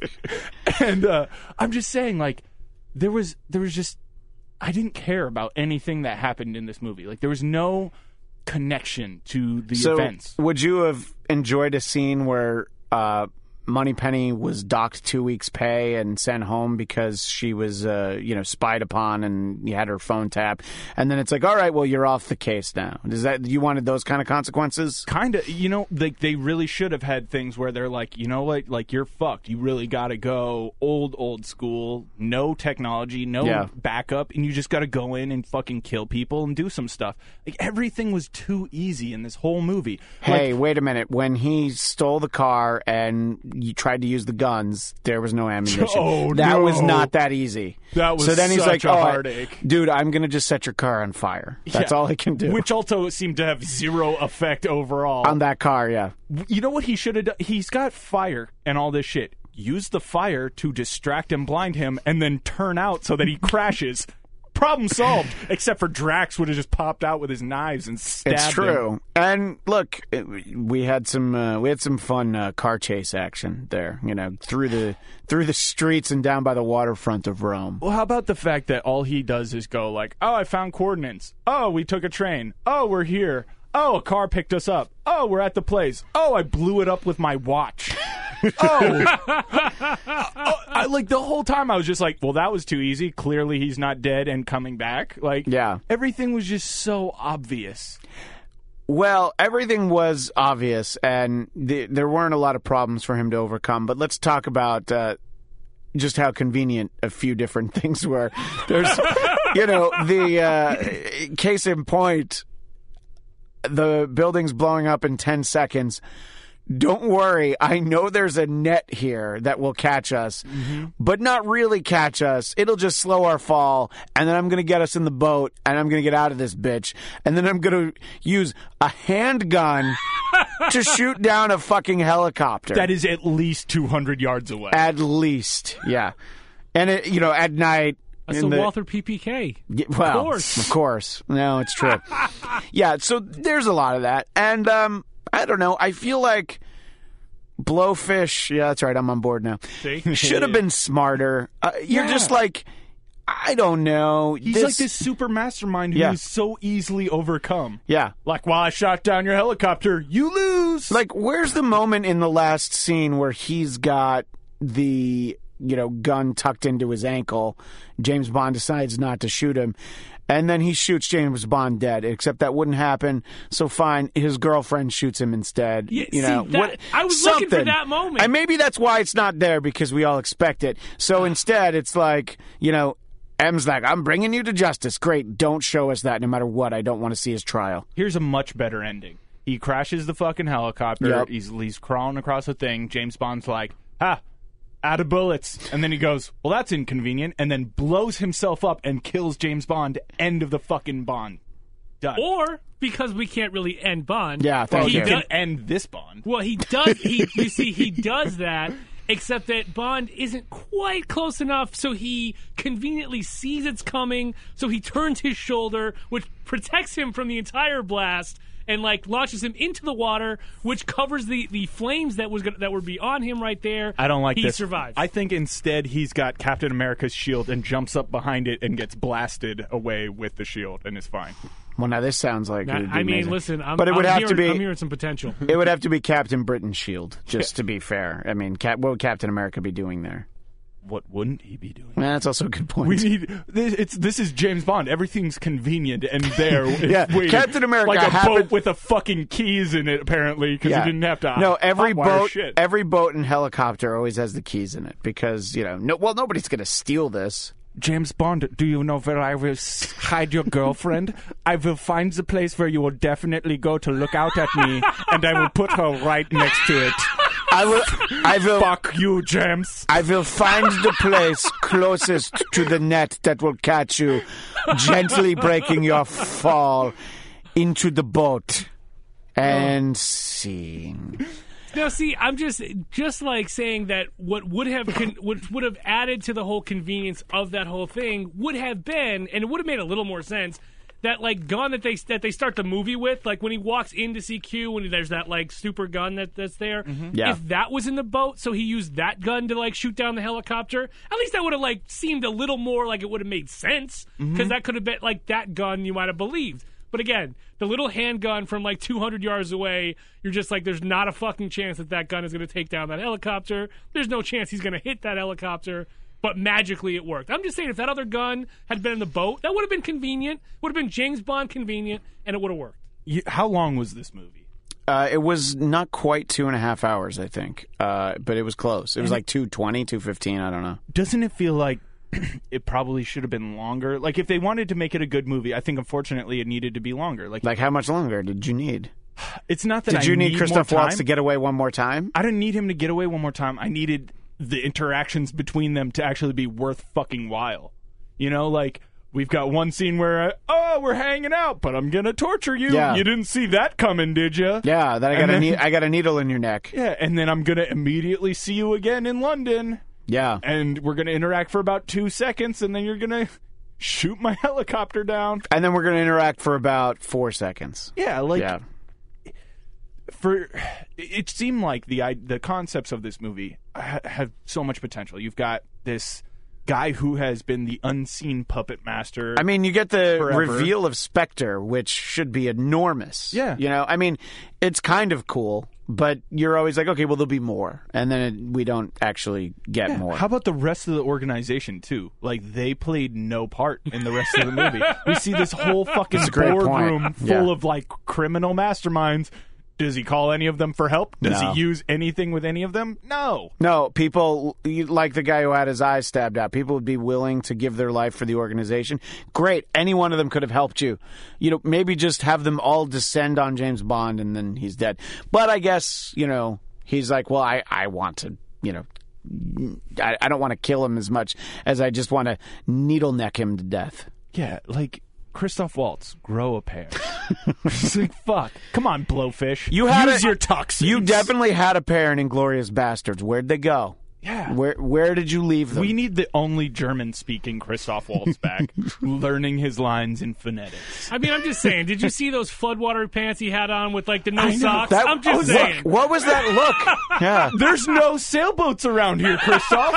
and, uh, I'm just saying, like, there was there was just I didn't care about anything that happened in this movie. Like, there was no connection to the So, events. would you have enjoyed a scene where uh, Moneypenny was docked two weeks' pay and sent home because she was, uh, you know, spied upon and you had her phone tapped, and then it's like, all right, well, you're off the case now. Does that you wanted those kind of consequences? kind of you know like they really should have had things where they're like you know what like you're fucked you really got to go old old school no technology no Yeah. backup and you just got to go in and fucking kill people and do some stuff like everything was too easy in this whole movie Hey, wait a minute. When he stole the car and you tried to use the guns, there was no ammunition. Oh, that was not that easy. That was so then he's such like, a "Oh, heartache." dude, I'm gonna just set your car on fire. That's Yeah. all he can do." which also seemed to have zero effect overall on that car, yeah. you know what he should have done? He's got fire and all this shit. Use the fire to distract and blind him, and then turn out so that he crashes. Problem solved. Except for Drax would have just popped out with his knives and stabbed It's him. true. And look, it, we had some uh, we had some fun uh, car chase action there. You know, through the through the streets and down by the waterfront of Rome. Well, how about the fact that all he does is go like, "Oh, I found coordinates. Oh, we took a train. Oh, we're here. Oh, a car picked us up. Oh, we're at the place. Oh, I blew it up with my watch." oh. Oh, I, like the whole time I was just like, well, that was too easy. Clearly, he's not dead and coming back. Like, Yeah. everything was just so obvious. Well, everything was obvious, and th- there weren't a lot of problems for him to overcome. But let's talk about uh, just how convenient a few different things were. There's, you know, the uh, case in point, the building's blowing up in 10 seconds. Don't worry, I know there's a net here that will catch us, mm-hmm. but not really catch us. It'll just slow our fall, and then I'm going to get us in the boat, and I'm going to get out of this bitch, and then I'm going to use a handgun to shoot down a fucking helicopter. That is at least 200 yards away. at least, yeah. And it, you know, at night. That's the the- Walther PPK. Yeah, well, Of course. of course. No, it's true. yeah, so there's a lot of that, and um, I don't know. I feel like Blowfish. Yeah, that's right. I'm on board now. Should have been smarter. Uh, you're Yeah. just like, I don't know. He's like this super mastermind who's Yeah. so easily overcome. Yeah. Like, while I shot down your helicopter, you lose. Like, where's the moment in the last scene where he's got the you know gun tucked into his ankle? James Bond decides not to shoot him, and then he shoots James Bond dead. Except that wouldn't happen. So fine, his girlfriend shoots him instead. Yeah, you know, that- what, I was looking for that moment. and maybe that's why it's not there because we all expect it. So instead, it's like you know. M's like, I'm bringing you to justice. Great. Don't show us that no matter what. I don't want to see his trial. Here's a much better ending. He crashes the fucking helicopter. Yep. He's, he's crawling across the thing. James Bond's like, ha, out of bullets. And then he goes, well, that's inconvenient. And then blows himself up and kills James Bond. End of the fucking Bond. Done. Or because we can't really end Bond. Yeah, thank he you. you do- can end this Bond. well, he does. He you see, he does that. Except that Bond isn't quite close enough, so he conveniently sees it's coming. So he turns his shoulder, which protects him from the entire blast, and like launches him into the water, which covers the, the flames that was gonna, that would be on him right there. I don't like he this. survives. I think instead he's got Captain America's shield and jumps up behind it and gets blasted away with the shield and is fine. Well, now this sounds like it would be I mean, amazing. listen, I'm, but it would I'm have hearing, to be I'm hearing some potential. it would have to be Captain Britain's shield, just to be fair. I mean, Cap, what would Captain America be doing there? What wouldn't he be doing? Well, that's also a good point. We need this. It's this is James Bond. Everything's convenient and there. Yeah, waiting. Captain America like a happened- boat with a fucking keys in it, apparently, because yeah. he didn't have to. No, every boat, Shit. every boat and helicopter always has the keys in it because you know, no, well, nobody's going to steal this. James Bond, do you know where I will hide your girlfriend? I will find the place where you will definitely go to look out at me, and I will put her right next to it. I will. I will. Fuck you, James. I will find the place closest to the net that will catch you, gently breaking your fall into the boat. And scene. Now, see, I'm just just like saying that what would have con- what would have added to the whole convenience of that whole thing would have been, and it would have made a little more sense. That like gun that they that they start the movie with, like when he walks in to see Q, when there's that like super gun that that's there. Mm-hmm. Yeah. If that was in the boat, so he used that gun to like shoot down the helicopter. At least that would have like seemed a little more like it would have made sense mm-hmm. because that could have been like that gun you might have believed. But again, the little handgun from like 200 yards away, you're just like, there's not a fucking chance that that gun is going to take down that helicopter. There's no chance he's going to hit that helicopter. But magically, it worked. I'm just saying, if that other gun had been in the boat, that would have been convenient. Would have been James Bond convenient, and it would have worked. You, how long was this movie? Uh, it was not quite two and a half hours, I think, uh, but it was close. It was like 220, 215, I don't know. Doesn't it feel like it probably should have been longer? Like if they wanted to make it a good movie, I think unfortunately it needed to be longer. Like, Like, how much longer did you need? it's not that Did I you need, more Christoph Waltz to get away one more time? I didn't need him to get away one more time. I needed the interactions between them to actually be worth fucking while. You know, like we've got one scene where uh, oh we're hanging out, but I'm gonna torture you. Yeah. You didn't see that coming, did you? Yeah, that I got a ne- I got a needle in your neck. Yeah, and then I'm gonna immediately see you again in London, Yeah. and we're gonna interact for about two seconds, and then you're gonna shoot my helicopter down. And then we're going to interact for about four seconds. Yeah, like yeah. For it seemed like the the concepts of this movie ha- have so much potential. You've got this guy who has been the unseen puppet master. I mean, you get the Forever. reveal of Spectre, which should be enormous. Yeah. You know, I mean, it's kind of cool, but you're always like, okay, well, there'll be more. And then it, we don't actually get Yeah, more. How about the rest of the organization too? Like they played no part in the rest of the movie. We see this whole fucking a great point. boardroom full Yeah. of like criminal masterminds. Does he call any of them for help? Does No. he use anything with any of them? No. No, people you- like the guy who had his eyes stabbed out. People would be willing to give their life for the organization. Great, any one of them could have helped you. You know, maybe just have them all descend on James Bond and then he's dead. But I guess you know he's like, well, I I want to, you know. I, I don't want to kill him as much as I just want to needle neck him to death. Yeah, like Christoph Waltz, grow a pair. It's like fuck. Come on, blowfish. You had use a- your toxins. You definitely had a pair in Inglourious Basterds. Where'd they go? Yeah. Where where did you leave them? We need the only German speaking Christoph Waltz back, learning his lines in phonetics. I mean, I'm just saying. Did you see those floodwater pants he had on with like the no I socks? That- I'm just oh, saying. What, what was that look? yeah. There's no sailboats around here, Christoph.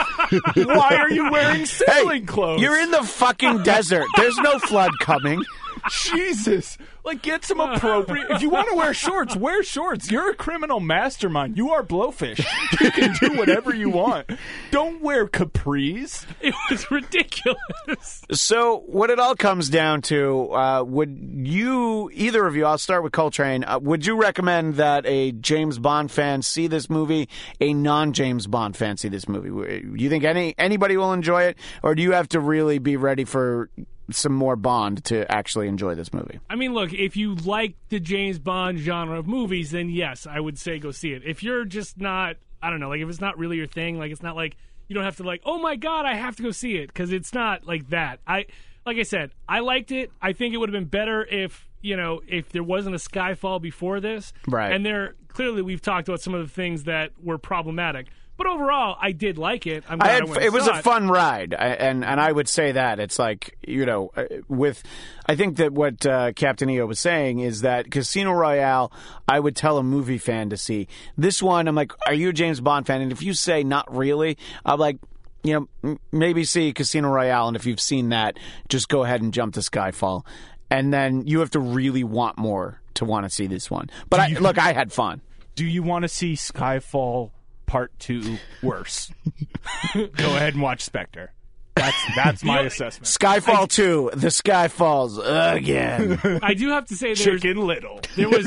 Why are you wearing sailing clothes? You're in the fucking desert. There's no flood coming. Jesus. Like, get some appropriate. If you want to wear shorts, wear shorts. You're a criminal mastermind. You are blowfish. You can do whatever you want. Don't wear capris. It was ridiculous. So, what it all comes down to, uh, would you, either of you, I'll start with Coltrane, uh, would you recommend that a James Bond fan see this movie, a non James Bond fan see this movie? Do you think any anybody will enjoy it, or do you have to really be ready for some more Bond to actually enjoy this movie? I mean, look, if you like the James Bond genre of movies, then yes, I would say go see it. If you're just not, I don't know, like if it's not really your thing, like it's not like you don't have to like, oh my god, I have to go see it because it's not like that. I, like I said, I liked it. I think it would have been better if you know if there wasn't a Skyfall before this, Right. And there clearly we've talked about some of the things that were problematic. But overall, I did like it. I'm glad I I had, went it was a fun ride, I, and and I would say that it's like you know, uh, with I think that what uh, Captain EO was saying is that Casino Royale, I would tell a movie fan to see this one. I'm like, are you a James Bond fan? And if you say not really, I'm like. You know, maybe see Casino Royale, and if you've seen that, just go ahead and jump to Skyfall, and then you have to really want more to want to see this one. But I, look, I had fun. Do you want to see Skyfall Part 2 worse? Go ahead and watch Spectre. That's that's my assessment. Skyfall two, the sky falls again. I do have to say, there's Chicken Little. there was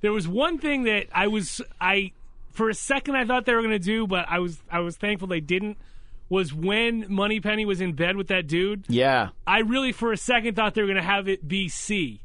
there was one thing that I was I for a second I thought they were going to do, but I was I was thankful they didn't. Was when Moneypenny was in bed with that dude. yeah. I really for a second thought they were going to have it be C.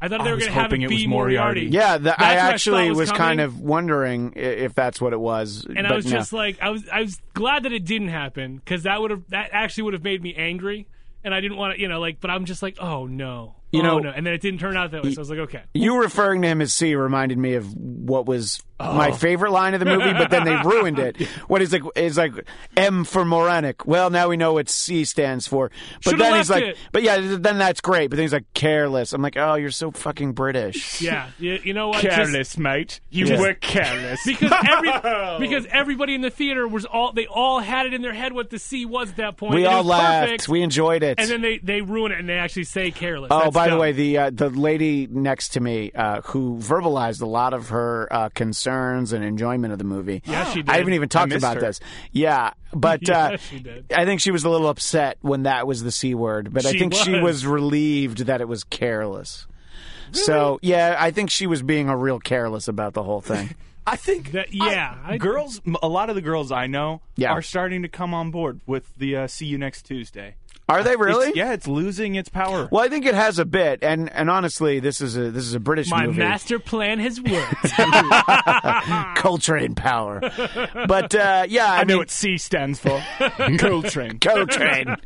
I thought I they were was going to have hoping it it was be Moriarty. Yeah, the, I what I actually was was, kind of wondering if that's what it was. and but I was no. just like, I was, I was glad that it didn't happen because that would have, that actually would have made me angry, and I didn't want to, you know, like, but I'm just like, oh no, You oh, know- no, and then it didn't turn out that way, so I was like, okay, You referring to him as C reminded me of what was Oh. my favorite line of the movie, but then they ruined it. What is like is like M for moronic. Well, now we know what C stands for. But Should've then he's like, it. but yeah, then that's great. But then he's like careless. I'm like, oh, you're so fucking British. yeah, you, you know what, Just- Careless, mate. You Yeah. were careless. because every oh. because everybody in the theater was all they all had it in their head what the C was at that point. We and all laughed. perfect, We enjoyed it. and then they they ruin it and they actually say careless. Oh, That's by the way, the uh, the lady next to me uh, who verbalized a lot of her uh, concerns and enjoyment of the movie. Yeah, she did. I haven't even talked about her. this. Yeah, but Yeah, uh, she did. I think she was a little upset when that was the c word. But I She think she was. was relieved that it was careless. So yeah, I think she was being a real careless about the whole thing. I think That- yeah, I- I- girls, m- a lot of the girls I know Yeah. are starting to come on board with the uh, "See you next Tuesday." Are they really? It's- yeah, it's losing its power. Well, I think it has a bit, and and honestly, this is a this is a British my movie. master plan has worked. Coltrane power. But uh, yeah, I, I know mean, what C stands for. Coltrane. Coltrane.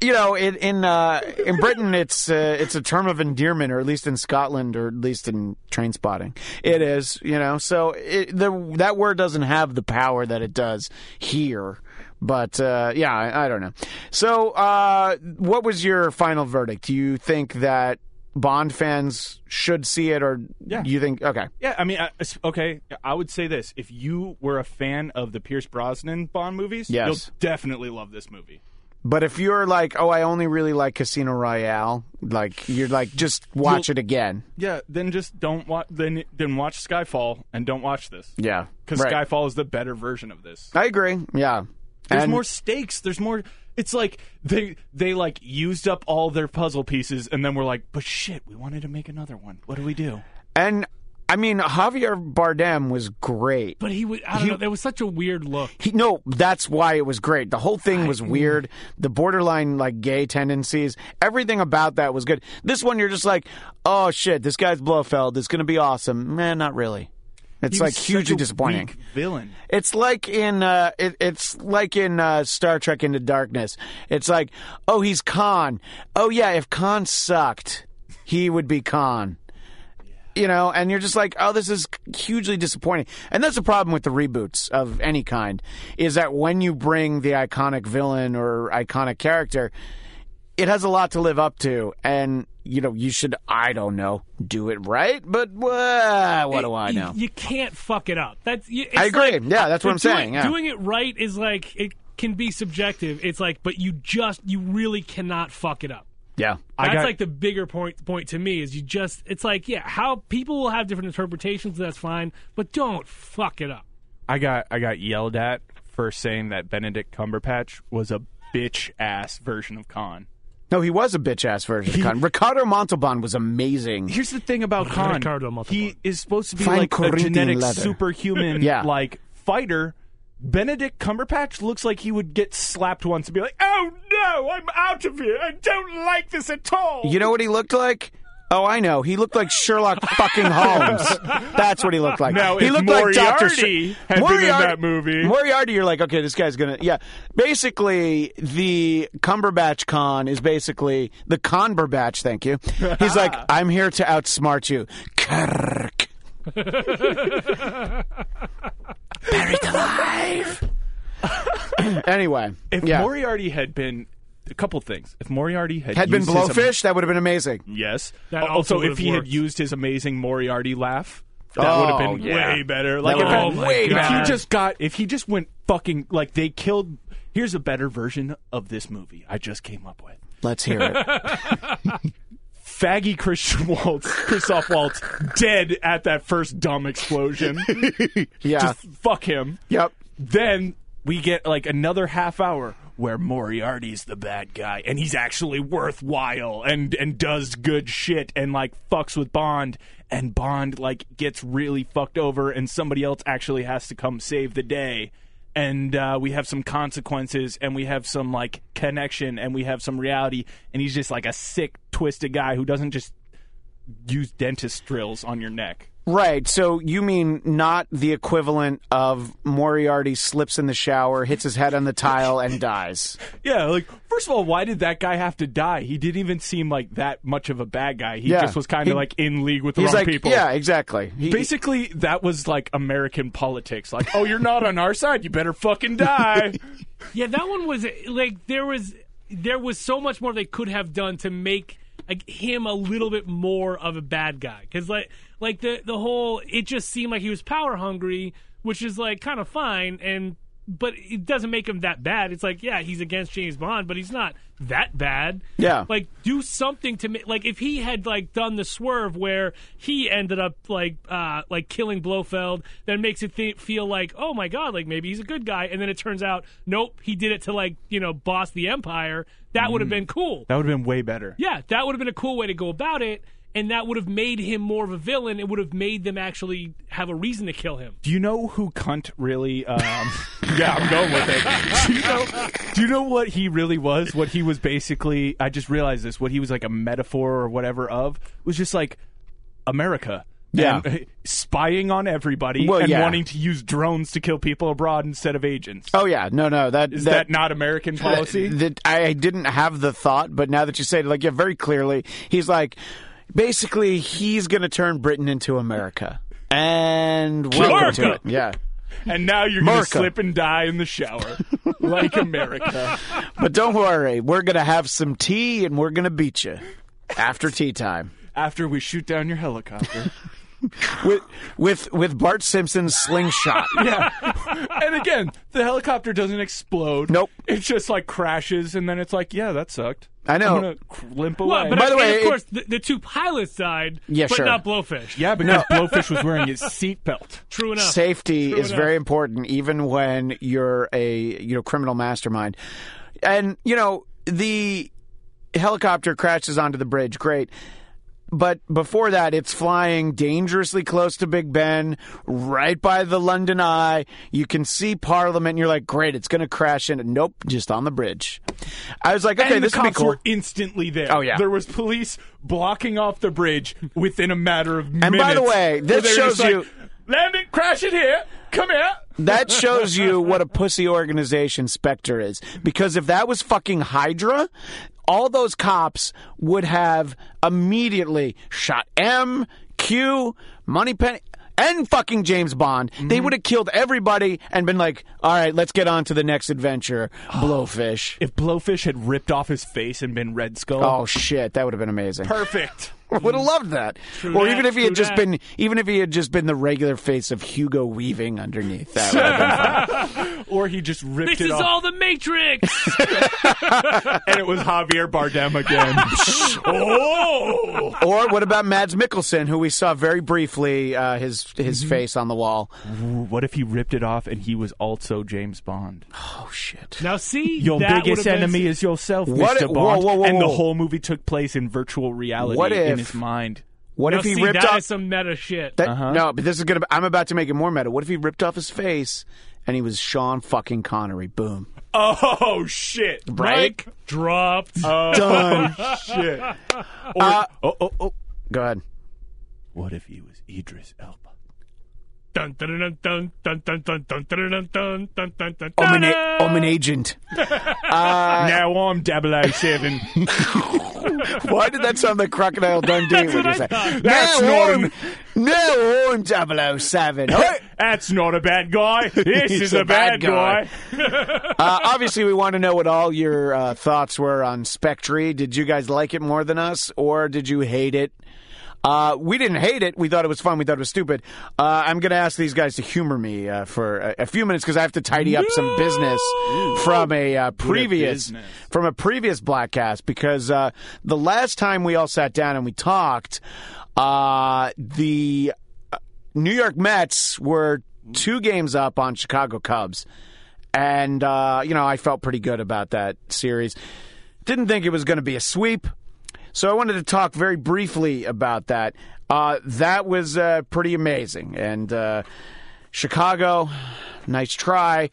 you know, in in, uh, in Britain, it's uh, it's a term of endearment, or at least in Scotland, or at least in Trainspotting, it is. You know, so it, the that word doesn't have the power that it does here. But uh, yeah, I, I don't know. So, uh, what was your final verdict? Do you think that Bond fans should see it, or Yeah. you think okay? Yeah, I mean, I- okay. I would say this: if you were a fan of the Pierce Brosnan Bond movies, Yes. you'll definitely love this movie. But if you're like, oh, I only really like Casino Royale, like you're like, just watch You'll- it again. Yeah, then just don't watch. Then then watch Skyfall and don't watch this Yeah, because Right. Skyfall is the better version of this. I agree. Yeah, There's And- more stakes. There's more. It's like they they like used up all their puzzle pieces, and then we're like, but shit, we wanted to make another one. What do we do? And I mean, Javier Bardem was great. but he was I don't He- know. There was such a weird look. He, no, that's why it was great. The whole thing was weird. The borderline like gay tendencies, everything about that was good. This one, you're just like, oh shit, this guy's Blofeld. It's gonna be awesome. Man, not really. It's like hugely disappointing. villain. It's like in uh, it, it's like in uh, Star Trek Into Darkness. It's like, oh, he's Khan. Oh yeah, if Khan sucked, he would be Khan. You know, and you're just like, oh, this is hugely disappointing. And that's the problem with the reboots of any kind, is that when you bring the iconic villain or iconic character, it has a lot to live up to, and you know, you should, I don't know, do it right. But uh, what do I know? You, can't fuck it up. That's. You, it's I agree. like- Yeah, that's what I'm doing- saying, yeah. Doing it right is like it can be subjective. It's like, but you just you really cannot fuck it up. yeah, I That's got- like the bigger point point to me is you just it's like yeah how people will have different interpretations that's fine but don't fuck it up. I got I got yelled at for saying that Benedict Cumberbatch was a bitch ass version of Khan. No, he was a bitch ass version of Khan. Ricardo Montalban was amazing. Here's the thing about Khan. Ricardo Montalban. He is supposed to be Fine like a genetic leather. superhuman Yeah. like fighter. Benedict Cumberbatch looks like he would get slapped once and be like, "Oh no, I'm out of here. I don't like this at all." You know what he looked like? Oh, I know. He looked like Sherlock fucking Holmes. That's what he looked like. Now, he if looked like Doctor Moriarty had been in that movie- Moriarty, you're like, okay, this guy's gonna. Yeah, basically, the Cumberbatch Khan is basically the Conberbatch. Thank you. He's like, I'm here to outsmart you. Kirk. Buried alive. anyway, if yeah. Moriarty had been a couple things. If Moriarty had had been used his- blowfish, that would have been amazing. Yes. That also, also if would've he had used his amazing Moriarty laugh, that Oh, would have been yeah. way better. That Like would've if, been I- way if better. he just got, if he just went fucking like they killed. Here's a better version of this movie I just came up with. Let's hear it. Faggy Christian Waltz, Christoph Waltz, dead at that first dumb explosion. Yeah. Just fuck him. yep. Then we get like another half hour where Moriarty's the bad guy and he's actually worthwhile and and does good shit and like fucks with Bond and Bond like gets really fucked over and somebody else actually has to come save the day and uh, we have some consequences and we have some like connection and we have some reality and he's just like a sick twisted guy who doesn't just use dentist drills on your neck. Right. So you mean not the equivalent of Moriarty slips in the shower, hits his head on the tile, and dies. Yeah, like first of all, why did that guy have to die? He didn't even seem like that much of a bad guy. He Yeah. just was kind He- of like in league with the He's wrong like, people. yeah, exactly. He- Basically, that was like American politics. Like, oh, you're not on our side. You better fucking die. Yeah, that one was like there was there was so much more they could have done to make like him a little bit more of a bad guy because like like the the whole it just seemed like he was power hungry, which is like kind of fine and but it doesn't make him that bad. It's like yeah, he's against James Bond, but he's not that bad. Yeah. like do something to make like if he had like done the swerve where he ended up like uh like killing Blofeld, then makes it th- feel like oh my god, like maybe he's a good guy, and then it turns out nope, he did it to like you know boss the Empire. That would have been cool. that would have been way better. Yeah, that would have been a cool way to go about it. And that would have made him more of a villain. It would have made them actually have a reason to kill him. Do you know who Cunt really? Um, yeah, I'm going with it. Do you, know, do you know what he really was? What he was basically? I just realized this. What he was like a metaphor or whatever of was just like America. Yeah. And, spying on everybody Well, and yeah. wanting to use drones to kill people abroad instead of agents. oh yeah, no, no, that Is that, not American policy? That I didn't have the thought, but now that you say it, like yeah, very clearly, he's like, basically, he's going to turn Britain into America, and welcome to America! it. Yeah, and now you're going to slip and die in the shower like America. but don't worry, we're going to have some tea and we're going to beat you after tea time. After we shoot down your helicopter. with with with Bart Simpson's slingshot. Yeah. and again, the helicopter doesn't explode. Nope. It just like crashes, and then it's like, yeah, that sucked. I know. I'm gonna cr- limp away. Well, but By the way, of it- course, the, the two pilots died, Yeah, but sure. not Blowfish. yeah, because Blowfish was wearing his seatbelt. True enough. Safety True is enough. very important, even when you're a you know criminal mastermind. And you know the helicopter crashes onto the bridge. Great. But before that, it's flying dangerously close to Big Ben, right by the London Eye. You can see Parliament, and you're like, great, it's going to crash in. Nope, just on the bridge. I was like, okay, and the this be cops cool. were instantly there. Oh, yeah. there was police blocking off the bridge within a matter of minutes. And by the way, this they were just shows you- like, land it, crash it here, come here. That shows you what a pussy organization Spectre is. Because if that was fucking Hydra, all those cops would have immediately shot M, Q, Moneypenny, and fucking James Bond. They mm-hmm. would have killed everybody and been like, all right, let's get on to the next adventure, Blowfish. If Blowfish had ripped off his face and been Red Skull, Oh shit, that would have been amazing. perfect. Would have loved that. True or that, even if he had just that. been, even if he had just been the regular face of Hugo Weaving underneath. That would have been fun. Or he just ripped This it is off, This is all the Matrix. and it was Javier Bardem again. oh, Or what about Mads Mikkelsen, who we saw very briefly, uh, his his Mm-hmm. face on the wall? what if he ripped it off and he was also James Bond? Oh shit! now see, Your that biggest would've been- enemy is yourself, What Mr. if- Bond. whoa, whoa, and the whole movie took place in virtual reality What in his mind. What Now if he see, ripped that off? is some meta shit. that, Uh-huh. No, but this is gonna. I'm about to make it more meta. What if he ripped off his face and he was Sean fucking Connery? Boom. Oh shit! Right? Mic dropped. Done. Shit. Or, Uh, oh, oh, oh. Go ahead. What if he was Idris Elba? Dun dun dun dun dun dun dun dun dun dun dun dun dun dun. I'm an, a- ta-da! I'm an agent. now I'm 007. Why did that sound like Crocodile Dundee? That's when what you I said, thought. That's now not I'm, an- now I'm 007. That's not a bad guy. This He's is a a bad, bad guy. guy. Uh, obviously, we want to know what all your uh, thoughts were on Spectre. Did you guys like it more than us, or did you hate it? Uh, we didn't hate it. We thought it was fun. We thought it was stupid. Uh, I'm going to ask these guys to humor me uh, for a, a few minutes because I have to tidy up some business from a uh, previous business. from a previous Bladtcast because uh, the last time we all sat down and we talked, uh, the New York Mets were two games up on Chicago Cubs. And, uh, you know, I felt pretty good about that series. Didn't think it was going to be a sweep. So I wanted to talk very briefly about that. Uh, that was uh, pretty amazing. And uh, Chicago, nice try.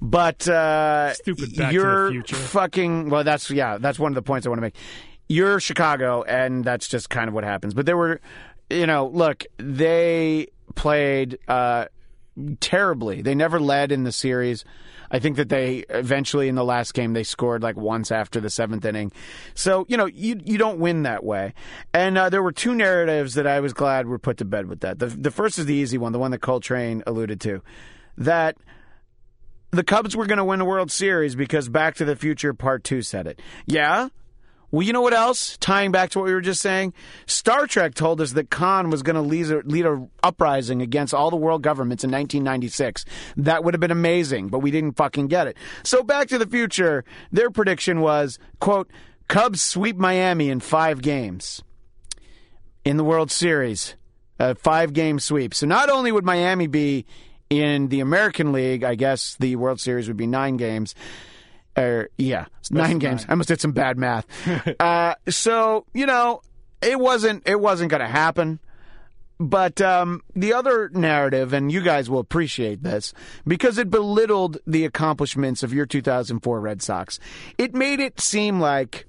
But uh, Stupid Back to the you're Future. fucking. Well, that's yeah. That's one of the points I want to make. you're Chicago, and that's just kind of what happens. But there were, you know, look, they played uh, terribly. They never led in the series. I think that they eventually in the last game they scored like once after the seventh inning. So you know you you don't win that way. And uh, there were two narratives that I was glad were put to bed with that. The the first is the easy one, the one that Coltrane alluded to, that the Cubs were going to win the World Series because Back to the Future Part Two said it. Yeah. Well, you know what else? Tying back to what we were just saying, Star Trek told us that Khan was going to lead a, lead a uprising against all the world governments in 1996. That would have been amazing, but we didn't fucking get it. So, Back to the Future, their prediction was, "quote Cubs sweep Miami in five games in the World Series, a five game sweep." So, not only would Miami be in the American League, I guess the World Series would be nine games. Or yeah, nine games. I must did some bad math. uh, so you know, it wasn't it wasn't going to happen. But um, the other narrative, and you guys will appreciate this, because it belittled the accomplishments of your 2004 Red Sox. It made it seem like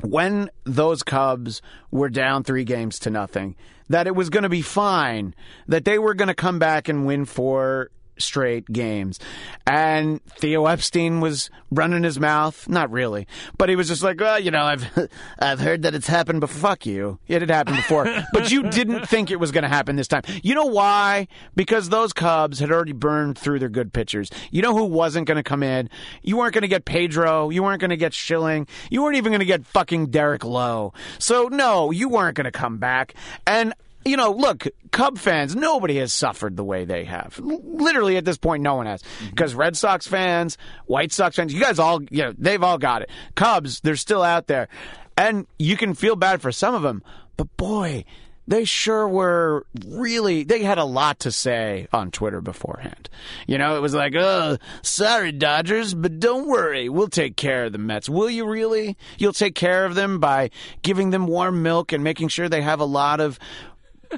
when those Cubs were down three games to nothing, that it was going to be fine, that they were going to come back and win four straight games. And Theo Epstein was running his mouth. Not really. But he was just like, well, you know, I've I've heard that it's happened before. Fuck you. It had happened before. but you didn't think it was going to happen this time. You know why? Because those Cubs had already burned through their good pitchers. You know who wasn't going to come in? You weren't going to get Pedro. You weren't going to get Schilling. You weren't even going to get fucking Derek Lowe. So, no, you weren't going to come back. And you know, look, Cub fans, nobody has suffered the way they have. L- Literally at this point, no one has. Mm-hmm. Because Red Sox fans, White Sox fans, you guys all, you know, they've all got it. Cubs, they're still out there. And you can feel bad for some of them, but boy, they sure were really, they had a lot to say on Twitter beforehand. You know, it was like, oh, sorry, Dodgers, but don't worry. We'll take care of the Mets. Will you really? You'll take care of them by giving them warm milk and making sure they have a lot of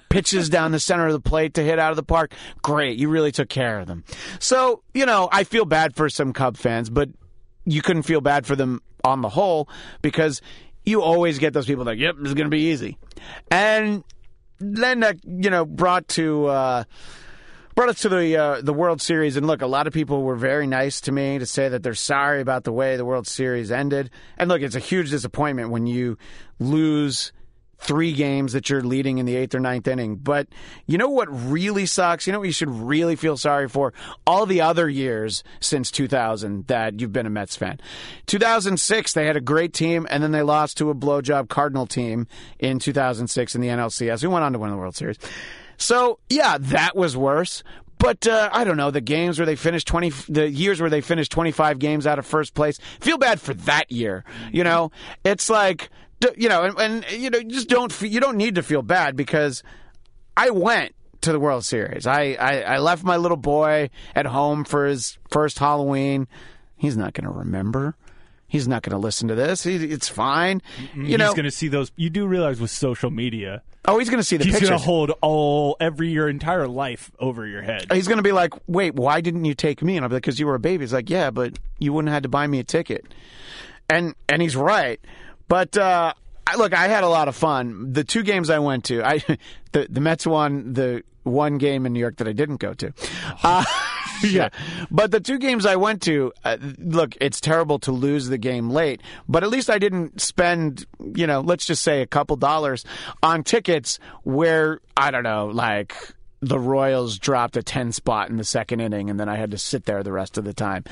pitches down the center of the plate to hit out of the park. Great. You really took care of them. So, you know, I feel bad for some Cub fans, but you couldn't feel bad for them on the whole because you always get those people like, yep, this is going to be easy. And then that, you know, brought to, uh, brought us to the uh, the World Series, and look, a lot of people were very nice to me to say that they're sorry about the way the World Series ended. And look, it's a huge disappointment when you lose three games that you're leading in the eighth or ninth inning. But you know what really sucks? You know what you should really feel sorry for? All the other years since 2000 that you've been a Mets fan. 2006, they had a great team, and then they lost to a blowjob Cardinal team in 2006 in the NLCS. We went on to win the World Series. So, yeah, that was worse. But uh, I don't know the games where they finished twenty, the years where they finished twenty five games out of first place. Feel bad for that year. You know, it's like you know, and, and you know, you just don't you don't need to feel bad because I went to the World Series. I, I, I left my little boy at home for his first Halloween. He's not going to remember. He's not going to listen to this. He, it's fine. Mm-hmm. You know. he's going to see those. You do realize with social media, oh, he's going to see the he's going to hold all every your entire life over your head. He's going to be like, "Wait, why didn't you take me?" And I'll be like, "Because you were a baby." He's like, "Yeah, but you wouldn't have had to buy me a ticket." And and he's right. But uh, I, look, I had a lot of fun. The two games I went to, I the the Mets won the one game in New York that I didn't go to. Uh, yeah, but the two games I went to, uh, look, it's terrible to lose the game late, but at least I didn't spend, you know, let's just say a couple dollars on tickets where I don't know, like the Royals dropped a 10 spot in the second inning, and then I had to sit there the rest of the time.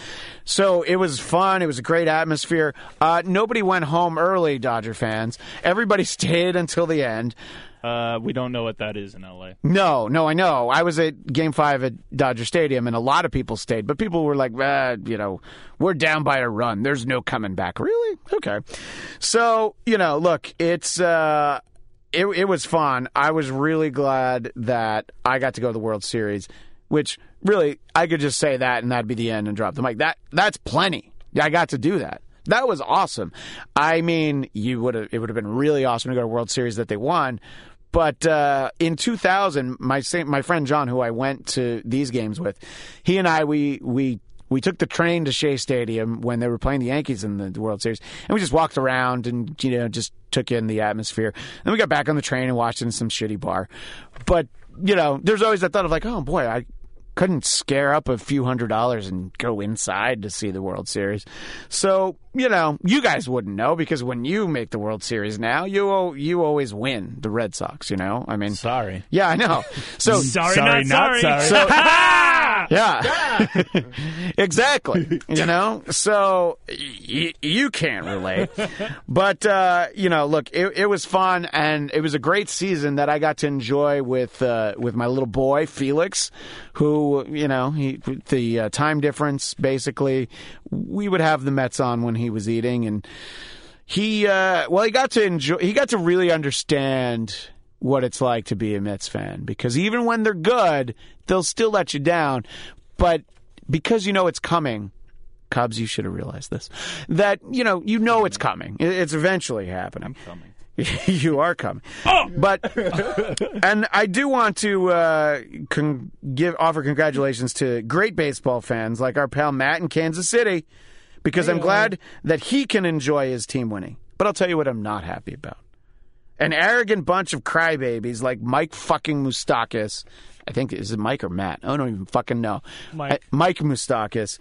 So it was fun. It was a great atmosphere. Uh, nobody went home early, Dodger fans. Everybody stayed until the end. Uh, we don't know what that is in LA. No, no, I know. I was at Game Five at Dodger Stadium, and a lot of people stayed, but people were like, ah, "You know, we're down by a run. There's no coming back." Really? Okay. So you know, look, it's uh, it it was fun. I was really glad that I got to go to the World Series, which really I could just say that and that'd be the end and drop the mic. That that's plenty. I got to do that. That was awesome. I mean, you would have it would have been really awesome to go to World Series that they won. But uh, in 2000, my my friend John, who I went to these games with, he and I we we we took the train to Shea Stadium when they were playing the Yankees in the World Series, and we just walked around and you know just took in the atmosphere. Then we got back on the train and watched it in some shitty bar. But you know, there's always that thought of like, oh boy, I couldn't scare up a few hundred dollars and go inside to see the World Series. So, you know, you guys wouldn't know because when you make the World Series now, you you always win the Red Sox, you know? I mean, Sorry. yeah, I know. So Sorry, Sorry, not not sorry. sorry. yeah, exactly. You know, so y- you can't relate, but uh, you know, look, it, it was fun and it was a great season that I got to enjoy with uh, with my little boy Felix, who you know, he the uh, time difference basically. We would have the Mets on when he was eating, and he uh, well, he got to enjoy. He got to really understand what it's like to be a Mets fan because even when they're good, they'll still let you down. But because you know it's coming, Cubs, you should have realized this. That you know, you know it's coming. It's eventually happening. I'm Coming. you are coming. Oh! But and I do want to uh, con- give offer congratulations to great baseball fans like our pal Matt in Kansas City, because I'm glad that he can enjoy his team winning. But I'll tell you what I'm not happy about: an arrogant bunch of crybabies like Mike fucking Moustakas. I think is it Mike or Matt? I don't even fucking know. Mike. Uh, Mike Moustakas,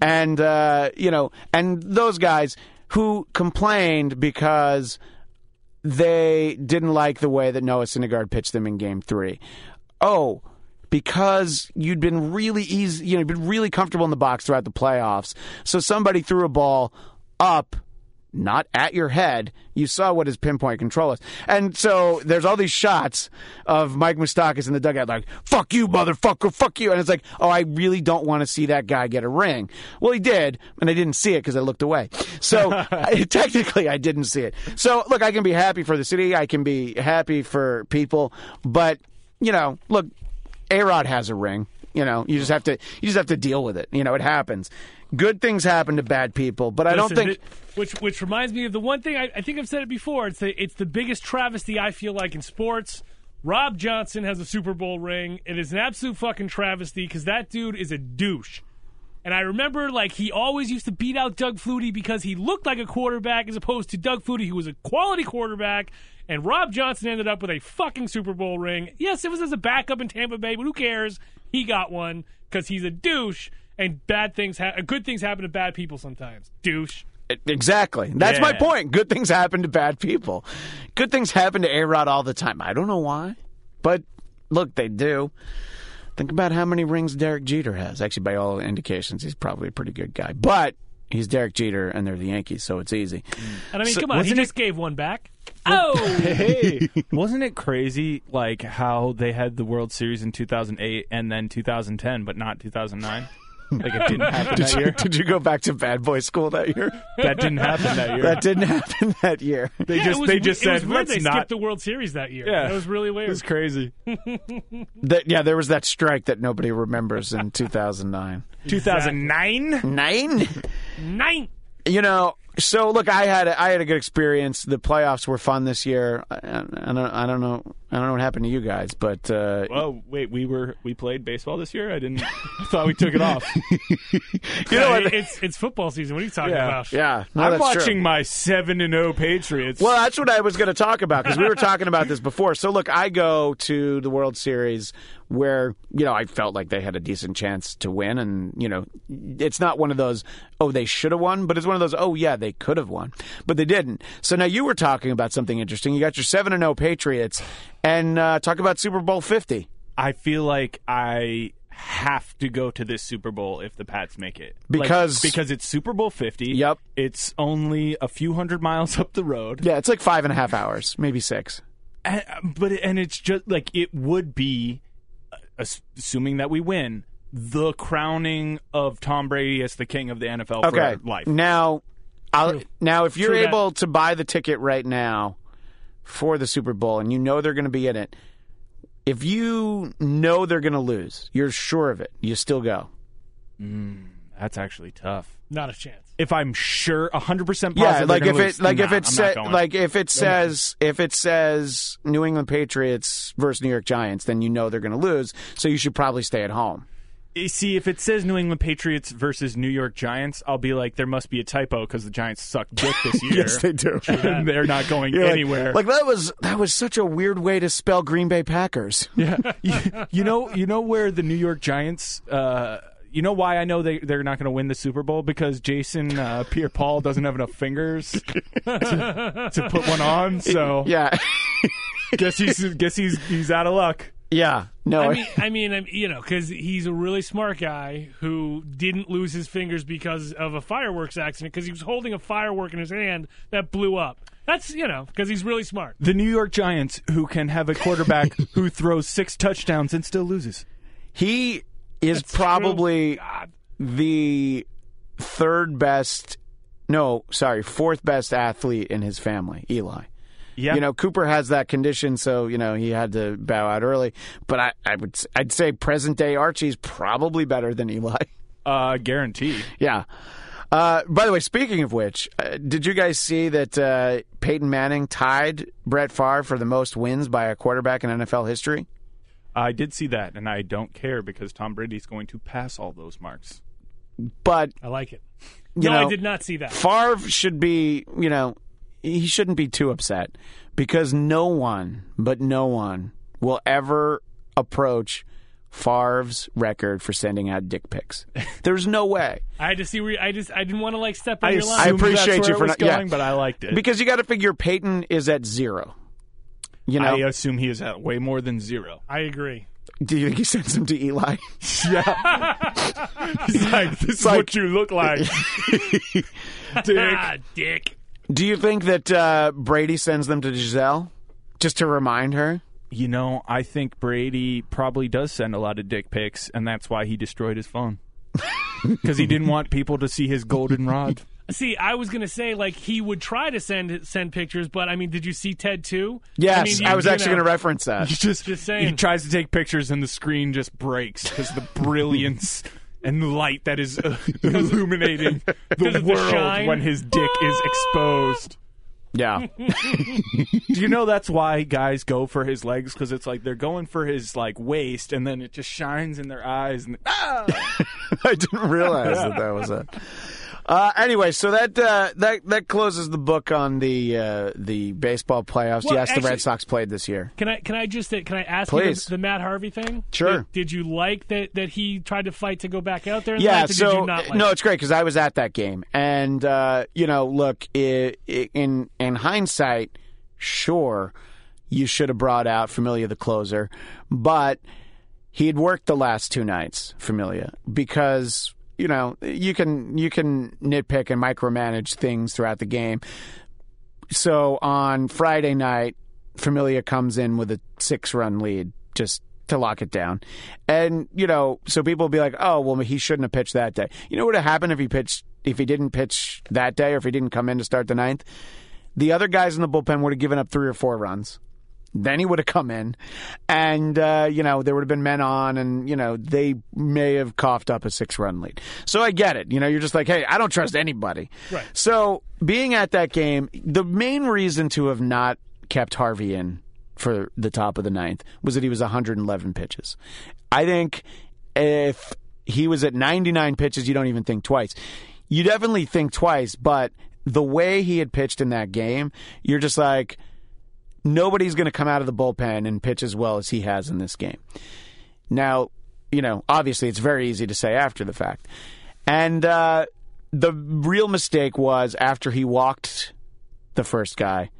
and uh, you know, and those guys who complained because they didn't like the way that Noah Syndergaard pitched them in Game Three. Oh, because you'd been really easy, you know, you'd been really comfortable in the box throughout the playoffs. So somebody threw a ball up, not at your head. You saw what his pinpoint control is, and so there's all these shots of Mike Moustakas in the dugout, like "fuck you, motherfucker, fuck you," and it's like, oh, I really don't want to see that guy get a ring. Well, he did, and I didn't see it because I looked away. So I- technically, I didn't see it. So look, I can be happy for the city, I can be happy for people, but you know, look, A Rod has a ring. You know, you just have to you just have to deal with it. You know, it happens. Good things happen to bad people, but I don't think. th- which which reminds me of the one thing I, I think I've said it before. It's the it's the biggest travesty I feel like in sports. Rob Johnson has a Super Bowl ring. It is an absolute fucking travesty because that dude is a douche. And I remember like he always used to beat out Doug Flutie because he looked like a quarterback as opposed to Doug Flutie, who was a quality quarterback. And Rob Johnson ended up with a fucking Super Bowl ring. Yes, it was as a backup in Tampa Bay, but who cares? He got one because he's a douche. And bad things, ha- good things happen to bad people sometimes. Douche. Exactly. That's my point. Good things happen to bad people. Good things happen to A Rod all the time. I don't know why, but look, they do. Think about how many rings Derek Jeter has. Actually, by all indications, he's probably a pretty good guy. But he's Derek Jeter, and they're the Yankees, so it's easy. And I mean, come on, he wasn't just gave one back. Oh, Hey, wasn't it crazy like how they had the World Series in 2008 and then 2010, but not 2009? Like it didn't happen Did that you, year. did you go back to bad boy school that year? That didn't happen that year. That didn't happen that year. they Yeah, just was, they just it was said weird let's they not. skipped the World Series that year. Yeah. that was really weird. it was crazy. That, yeah, there was that strike that nobody remembers in 2009. 2009. Nine? Nine. You know, so look, I had a, I had a good experience. The playoffs were fun this year. I, I don't I don't know I don't know what happened to you guys, but uh, Oh wait, we were we played baseball this year. I didn't. I thought we took it off. you know what? it's it's football season. What are you talking Yeah. about? Yeah, no, I'm that's true. watching my seven and zero Patriots. Well, that's what I was going to talk about because we were talking about this before. So, look, I go to the World Series where, you know, I felt like they had a decent chance to win. And, you know, it's not one of those, oh, they should have won, but it's one of those, oh, yeah, they could have won, but they didn't. So now you were talking about something interesting. You got your 7 and 0 Patriots and uh, talk about Super Bowl 50. I feel like I have to go to this Super Bowl if the Pats make it Like, Because- because it's Super Bowl Fifty. Yep. It's only a few hundred miles up the road. Yeah, it's like five and a half hours, maybe six. And, but and it's just like it would be, uh, assuming that we win, the crowning of Tom Brady as the king of the NFL Okay. for life. Now, I'll, now if you're True that. able to buy the ticket right now for the Super Bowl and you know they're going to be in it, if you know they're going to lose, you're sure of it, you still go. Mm, that's actually tough. Not a chance. If I'm sure, hundred percent Yeah, like if gonna it lose, like if it I'm sa- like if it says if it says New England Patriots versus New York Giants, then you know they're going to lose, so you should probably stay at home. You See, if it says New England Patriots versus New York Giants, I'll be like, there must be a typo because the Giants suck dick this year. Yes, they do. And they're not going You're like- anywhere. Like, that was that was such a weird way to spell Green Bay Packers. yeah, you, you know, you know where the New York Giants. Uh, you know why I know they they're not going to win the Super Bowl because Jason uh, Pierre-Paul doesn't have enough fingers to, to put one on. So Yeah, guess he's guess he's he's out of luck. Yeah. No, I mean, I mean, I'm- you know, because he's a really smart guy who didn't lose his fingers because of a fireworks accident because he was holding a firework in his hand that blew up. That's you know because he's really smart. The New York Giants, who can have a quarterback who throws six touchdowns and still loses. he is That's probably God. the third best. No, sorry, fourth best athlete in his family, Eli. Yeah, You know, Cooper has that condition, so you know he had to bow out early. But I, I would, I'd say present day Archie's probably better than Eli. uh, guaranteed. yeah. Uh, by the way, speaking of which, uh, did you guys see that uh, Peyton Manning tied Brett Favre for the most wins by a quarterback in NFL history? I did see that, and I don't care because Tom Brady's going to pass all those marks. But I like it. you no, know, I did not see that. Favre should be, you know, he shouldn't be too upset because no one, but no one, will ever approach Favre's record for sending out dick pics. There's no way I had to see. Where, I just I didn't want to like step on I your line. I appreciate that's you for it was not- yeah. going, but I liked it. because you got to figure Peyton is at zero. You know, I assume he is at way more than zero. I agree. do you think he sends them to Eli? Yeah. He's like, this is what you look like. Dick. Ah, dick. Do you think that uh, Brady sends them to Gisele just to remind her? You know, I think Brady probably does send a lot of dick pics, and that's why he destroyed his phone. Because he didn't want people to see his golden rod. See, I was gonna say like he would try to send send pictures, but I mean, did you see Ted 2? Yes, I, mean, you- was you actually know, going to reference that. He just, Just saying. He tries to take pictures, and the screen just breaks because the brilliance and light that is uh, illuminating the Because of the world shine. when his dick is exposed. Yeah. Do you know that's why guys go for his legs? Because it's like they're going for his like waist, and then it just shines in their eyes. And ah! I didn't realize that that was it. Uh, anyway, so that uh, that that closes the book on the uh, the baseball playoffs. Well, yes, the Red Sox played this year. Can I can I just can I ask Please. you the, the Matt Harvey thing? Sure. Did, did you like that that he tried to fight to go back out there? Yeah, or so did you not like no, it's great because I was at that game, and uh, you know, look, i i in in hindsight, sure, you should have brought out Familia the closer, but he had worked the last two nights, Familia, because you know you can you can nitpick and micromanage things throughout the game. So on Friday night, Familia comes in with a six run lead just to lock it down. And, you know, so people will be like, oh, well, he shouldn't have pitched that day. You know what would have happened if he pitched, if he didn't pitch that day or if he didn't come in to start the ninth? The other guys in the bullpen would have given up three or four runs. Then he would have come in, and uh, you know there would have been men on, and you know they may have coughed up a six-run lead. So I get it. You know, you're just like, hey, I don't trust anybody. Right. So being at that game, the main reason to have not kept Harvey in for the top of the ninth was that he was 111 pitches. I think if he was at 99 pitches, you don't even think twice. You definitely think twice, but the way he had pitched in that game, you're just like, nobody's going to come out of the bullpen and pitch as well as he has in this game. Now, you know, obviously it's very easy to say after the fact. And uh, the real mistake was after he walked the first guy,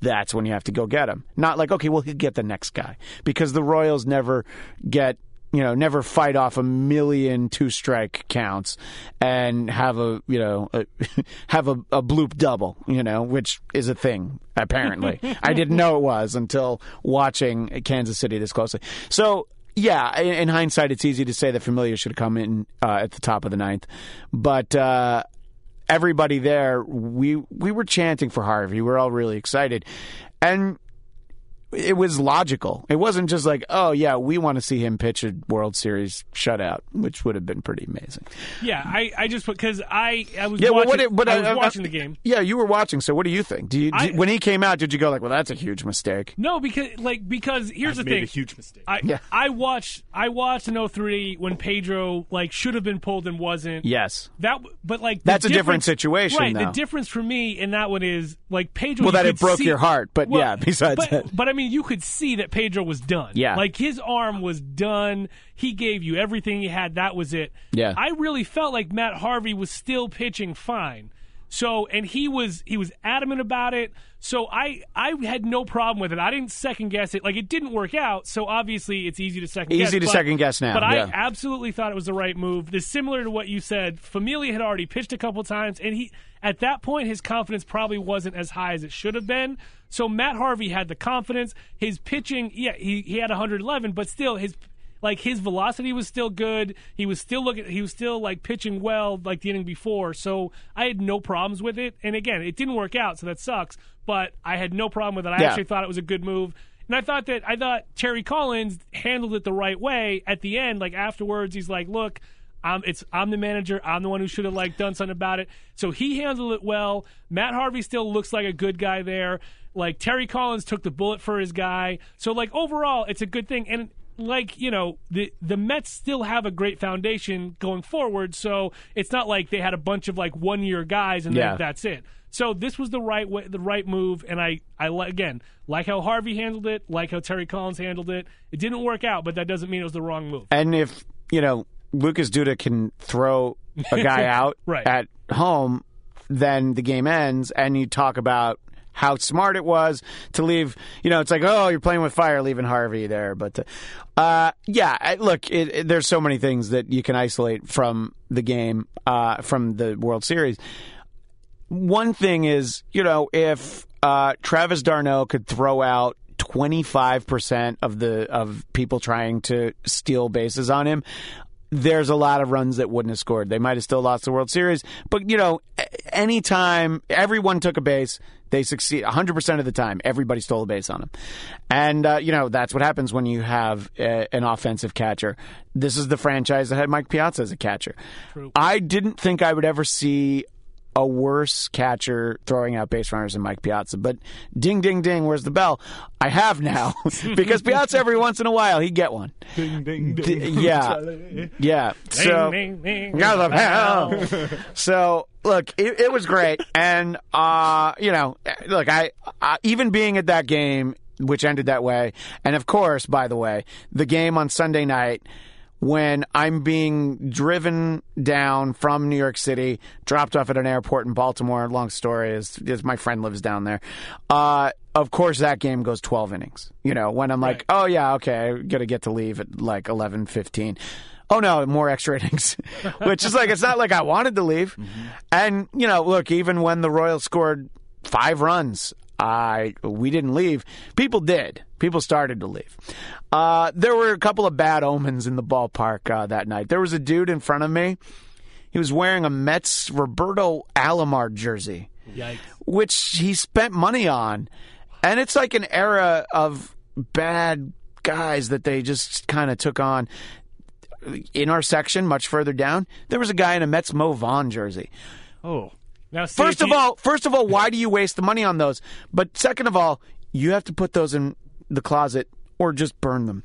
that's when you have to go get him. Not like, okay, well, he'll get the next guy. Because the Royals never get, you know, never fight off a million two strike counts and have a, you know, a, have a, a bloop double, you know, which is a thing, apparently. I didn't know it was until watching Kansas City this closely. So, yeah, in, in hindsight, it's easy to say that Familia should have come in uh, at the top of the ninth. But, uh, everybody there, we we were chanting for Harvey. We were all really excited, and it was logical. It wasn't just like, oh yeah, we want to see him pitch a World Series shutout, which would have been pretty amazing. Yeah, I, I just because I I was Yeah, well, watching, what it- but I was I- I- watching the game. Yeah, you were watching. So what do you think? Do you I- when he came out? Did you go like, well, that's a huge mistake? No, because like because here's I've the made thing. a huge mistake. I Yeah. I watched I watched in 03 when Pedro like should have been pulled and wasn't. Yes. That but like That's a different situation, Right. though. The difference for me in that one is like Pedro. Well, that it broke see- your heart, but Well, yeah, besides but, that. but I mean, you could see that Pedro was done. Yeah. like his arm was done. He gave you everything he had. That was it. Yeah. I really felt like Matt Harvey was still pitching fine. So and he was he was adamant about it. So I I had no problem with it. I didn't second guess it. Like it didn't work out. So obviously it's easy to second guess. Easy to but- second guess now, But yeah. I absolutely thought it was the right move. This similar to what you said. Familia had already pitched a couple times, and he at that point his confidence probably wasn't as high as it should have been. So Matt Harvey had the confidence. His pitching, yeah, he he had 111, but still his like his velocity was still good. He was still looking. He was still like pitching well, like the inning before. So I had no problems with it. And again, it didn't work out, so that sucks. But I had no problem with it. I Yeah. actually thought it was a good move. And I thought that I thought Terry Collins handled it the right way at the end. Like afterwards, he's like, "Look, I'm it's I'm the manager. I'm the one who should have like done something about it." So he handled it well. Matt Harvey still looks like a good guy there. Like Terry Collins took the bullet for his guy. So like overall, it's a good thing. And like you know, the the Mets still have a great foundation going forward. So it's not like they had a bunch of like one year guys and Yeah. then that's it. So this was the right way, the right move, and I, I again like how Harvey handled it, like how Terry Collins handled it. It didn't work out, but that doesn't mean it was the wrong move. And if you know Lucas Duda can throw a guy out Right. at home, then the game ends, and you talk about how smart it was to leave. You know, it's like, oh, you're playing with fire, leaving Harvey there. But uh, yeah, I, look, it, it, there's so many things that you can isolate from the game, uh, from the World Series. One thing is, you know, if uh, Travis d'Arnaud could throw out 25% of the of people trying to steal bases on him, there's a lot of runs that wouldn't have scored. They might have still lost the World Series, but you know, anytime everyone took a base, they succeed 100% of the time. Everybody stole a base on him. And uh, you know, that's what happens when you have a, an offensive catcher. This is the franchise that had Mike Piazza as a catcher. I didn't think I would ever see a worse catcher throwing out base runners than Mike Piazza. But ding, ding, ding, where's the bell? I have now because Piazza every once in a while he'd get one. ding, ding, D- ding. yeah, yeah. So. Ding, ding, ding. Yeah, the bell. so look, it, it was great, and uh, you know, look, I uh, even being at that game, which ended that way, and of course, by the way, the game on Sunday night when I'm being driven down from New York City, dropped off at an airport in Baltimore. Long story is, is my friend lives down there. Uh, of course, that game goes 12 innings. You know, when I'm like, oh yeah, okay, I gotta get to leave at like 11:15. Oh no, more extra innings, which is like it's not like I wanted to leave. And you know, look, even when the Royals scored five runs, I we didn't leave. People did. People started to leave. Uh, there were a couple of bad omens in the ballpark uh, that night. There was a dude in front of me. He was wearing a Mets Roberto Alomar jersey Yikes. which he spent money on. And it's like an era of bad guys that they just kind of took on. In our section, much further down, there was a guy in a Mets Mo Vaughn jersey. Oh, Now, see, First of you- all, first of all, why do you waste the money on those? But second of all, you have to put those in the closet or just burn them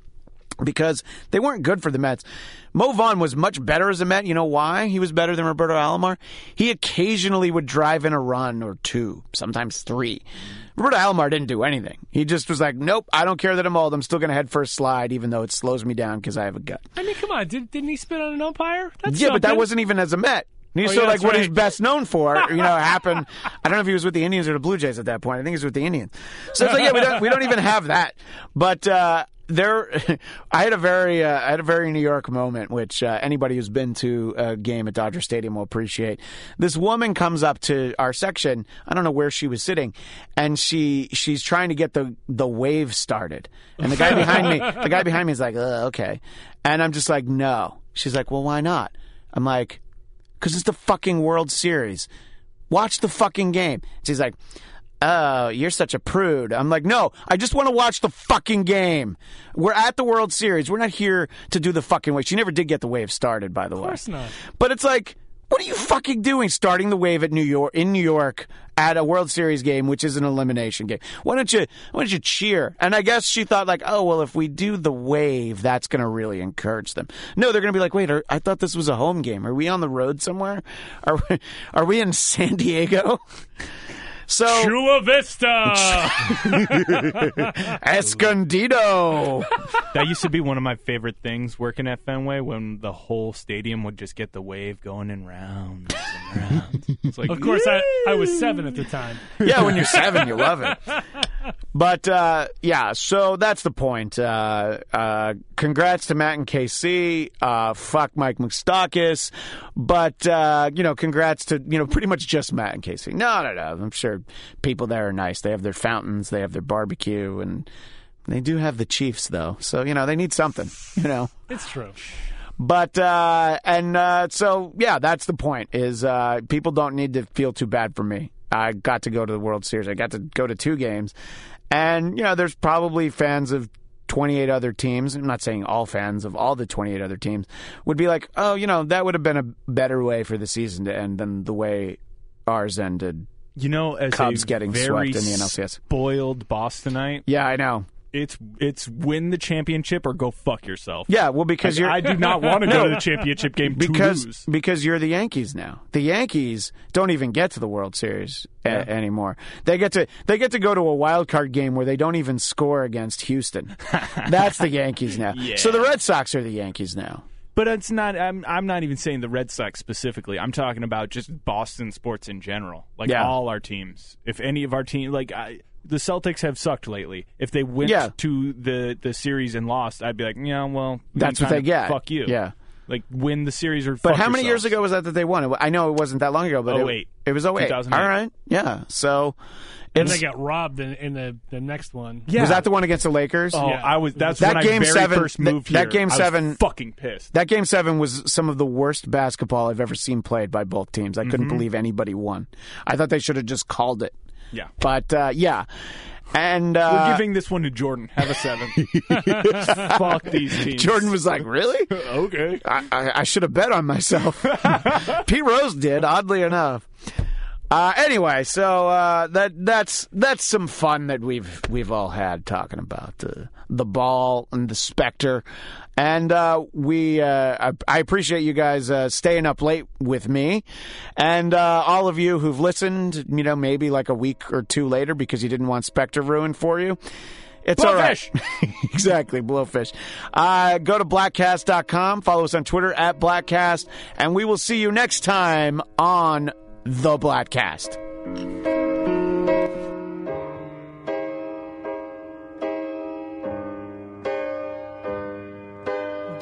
because they weren't good for the Mets. Mo Vaughn was much better as a Met. You know why he was better than Roberto Alomar? He occasionally would drive in a run or two, sometimes three. Roberto Alomar didn't do anything. He just was like, "Nope, I don't care that I'm old. I'm still going to head first slide, even though it slows me down because I have a gut." I mean, come on, did, didn't he spit on an umpire? That's Yeah, but that wasn't even as a Met. He's Oh, still yeah, like what he's best known for. You know, happened. I don't know if he was with the Indians or the Blue Jays at that point. I think he was with the Indians. So it's like, yeah, we don't we don't even have that. But uh, there, I had a very uh, I had a very New York moment, which uh, anybody who's been to a game at Dodger Stadium will appreciate. This woman comes up to our section. I don't know where she was sitting, and she she's trying to get the the wave started. And the guy behind me, the guy behind me is like, uh, okay, and I'm just like, no. She's like, well, why not? I'm like, because it's the fucking World Series. Watch the fucking game. She's like, oh, you're such a prude. I'm like, no, I just want to watch the fucking game. We're at the World Series. We're not here to do the fucking wave. She never did get the wave started, by the way. Of course not. But it's like, what are you fucking doing starting the wave at New York in New York at a World Series game, which is an elimination game? Why don't you why don't you cheer? And I guess she thought like, oh well, if we do the wave, that's going to really encourage them. No, they're going to be like, wait, are, I thought this was a home game. Are we on the road somewhere? Are we, are we in San Diego? So Chula Vista. Escondido. That used to be one of my favorite things working at Fenway when the whole stadium would just get the wave going in rounds and rounds. It's like, of course, I, I was seven at the time. yeah, when you're seven, you love it. But uh, yeah, so that's the point. Uh, uh, congrats to Matt and KC. Uh, fuck Mike Moustakas. But uh, you know, congrats to you know pretty much just Matt and Casey. No, no, no. I'm sure people there are nice. They have their fountains. They have their barbecue, and they do have the Chiefs though. So you know, they need something. You know. It's true. But uh, and uh, so yeah, that's the point. Is uh, people don't need to feel too bad for me. I got to go to the World Series. I got to go to two games, and you know, there's probably fans of 28 other teams. I'm not saying all fans of all the 28 other teams would be like, oh, you know, that would have been a better way for the season to end than the way ours ended. you know, as Cubs getting swept in the NLCS. spoiled Bostonite, Yeah, I know. It's it's win the championship or go fuck yourself. Yeah, well, because you're I do not want to go to the championship game because because you're the Yankees now. The Yankees don't even get to the World Series uh, a- anymore. They get to they get to go to a wild card game where they don't even score against Houston. That's the Yankees now. Yeah. So the Red Sox are the Yankees now. But it's not. I'm. I'm not even saying the Red Sox specifically. I'm talking about just Boston sports in general. Like Yeah. all our teams. If any of our team, like I, the Celtics have sucked lately. If they went Yeah. to the the series and lost, I'd be like, yeah, well, That's can what they kinda get. Fuck you. Yeah. Like win the series or. But fuck how many years ago was that that they won? I know it wasn't that long ago, but it, 08. it was 08. 2008. All right. Yeah. So And they got robbed in, in the, the next one. Yeah. was that the one against the Lakers? Oh, Yeah. I was. That's That when game I very seven- first th- moved that here. game I was seven- fucking pissed. That game seven was some of the worst basketball I've ever seen played by both teams. I Mm-hmm. couldn't believe anybody won. I thought they should have just called it. Yeah. But uh, yeah, and We're uh, giving this one to Jordan. Have a seven. Fuck these teams. Jordan was like, "Really? okay. I, I, I should have bet on myself." Pete Rose did, oddly enough. Uh, anyway, so uh, that that's that's some fun that we've we've all had talking about the the ball and the Spectre, and uh, we uh, I, I appreciate you guys uh, staying up late with me, and uh, all of you who've listened. You know, maybe like a week or two later because you didn't want Spectre ruined for you. It's all right. exactly, blowfish. Uh, go to bladtcast.com, follow us on Twitter at bladtcast, and we will see you next time on The Bladtcast.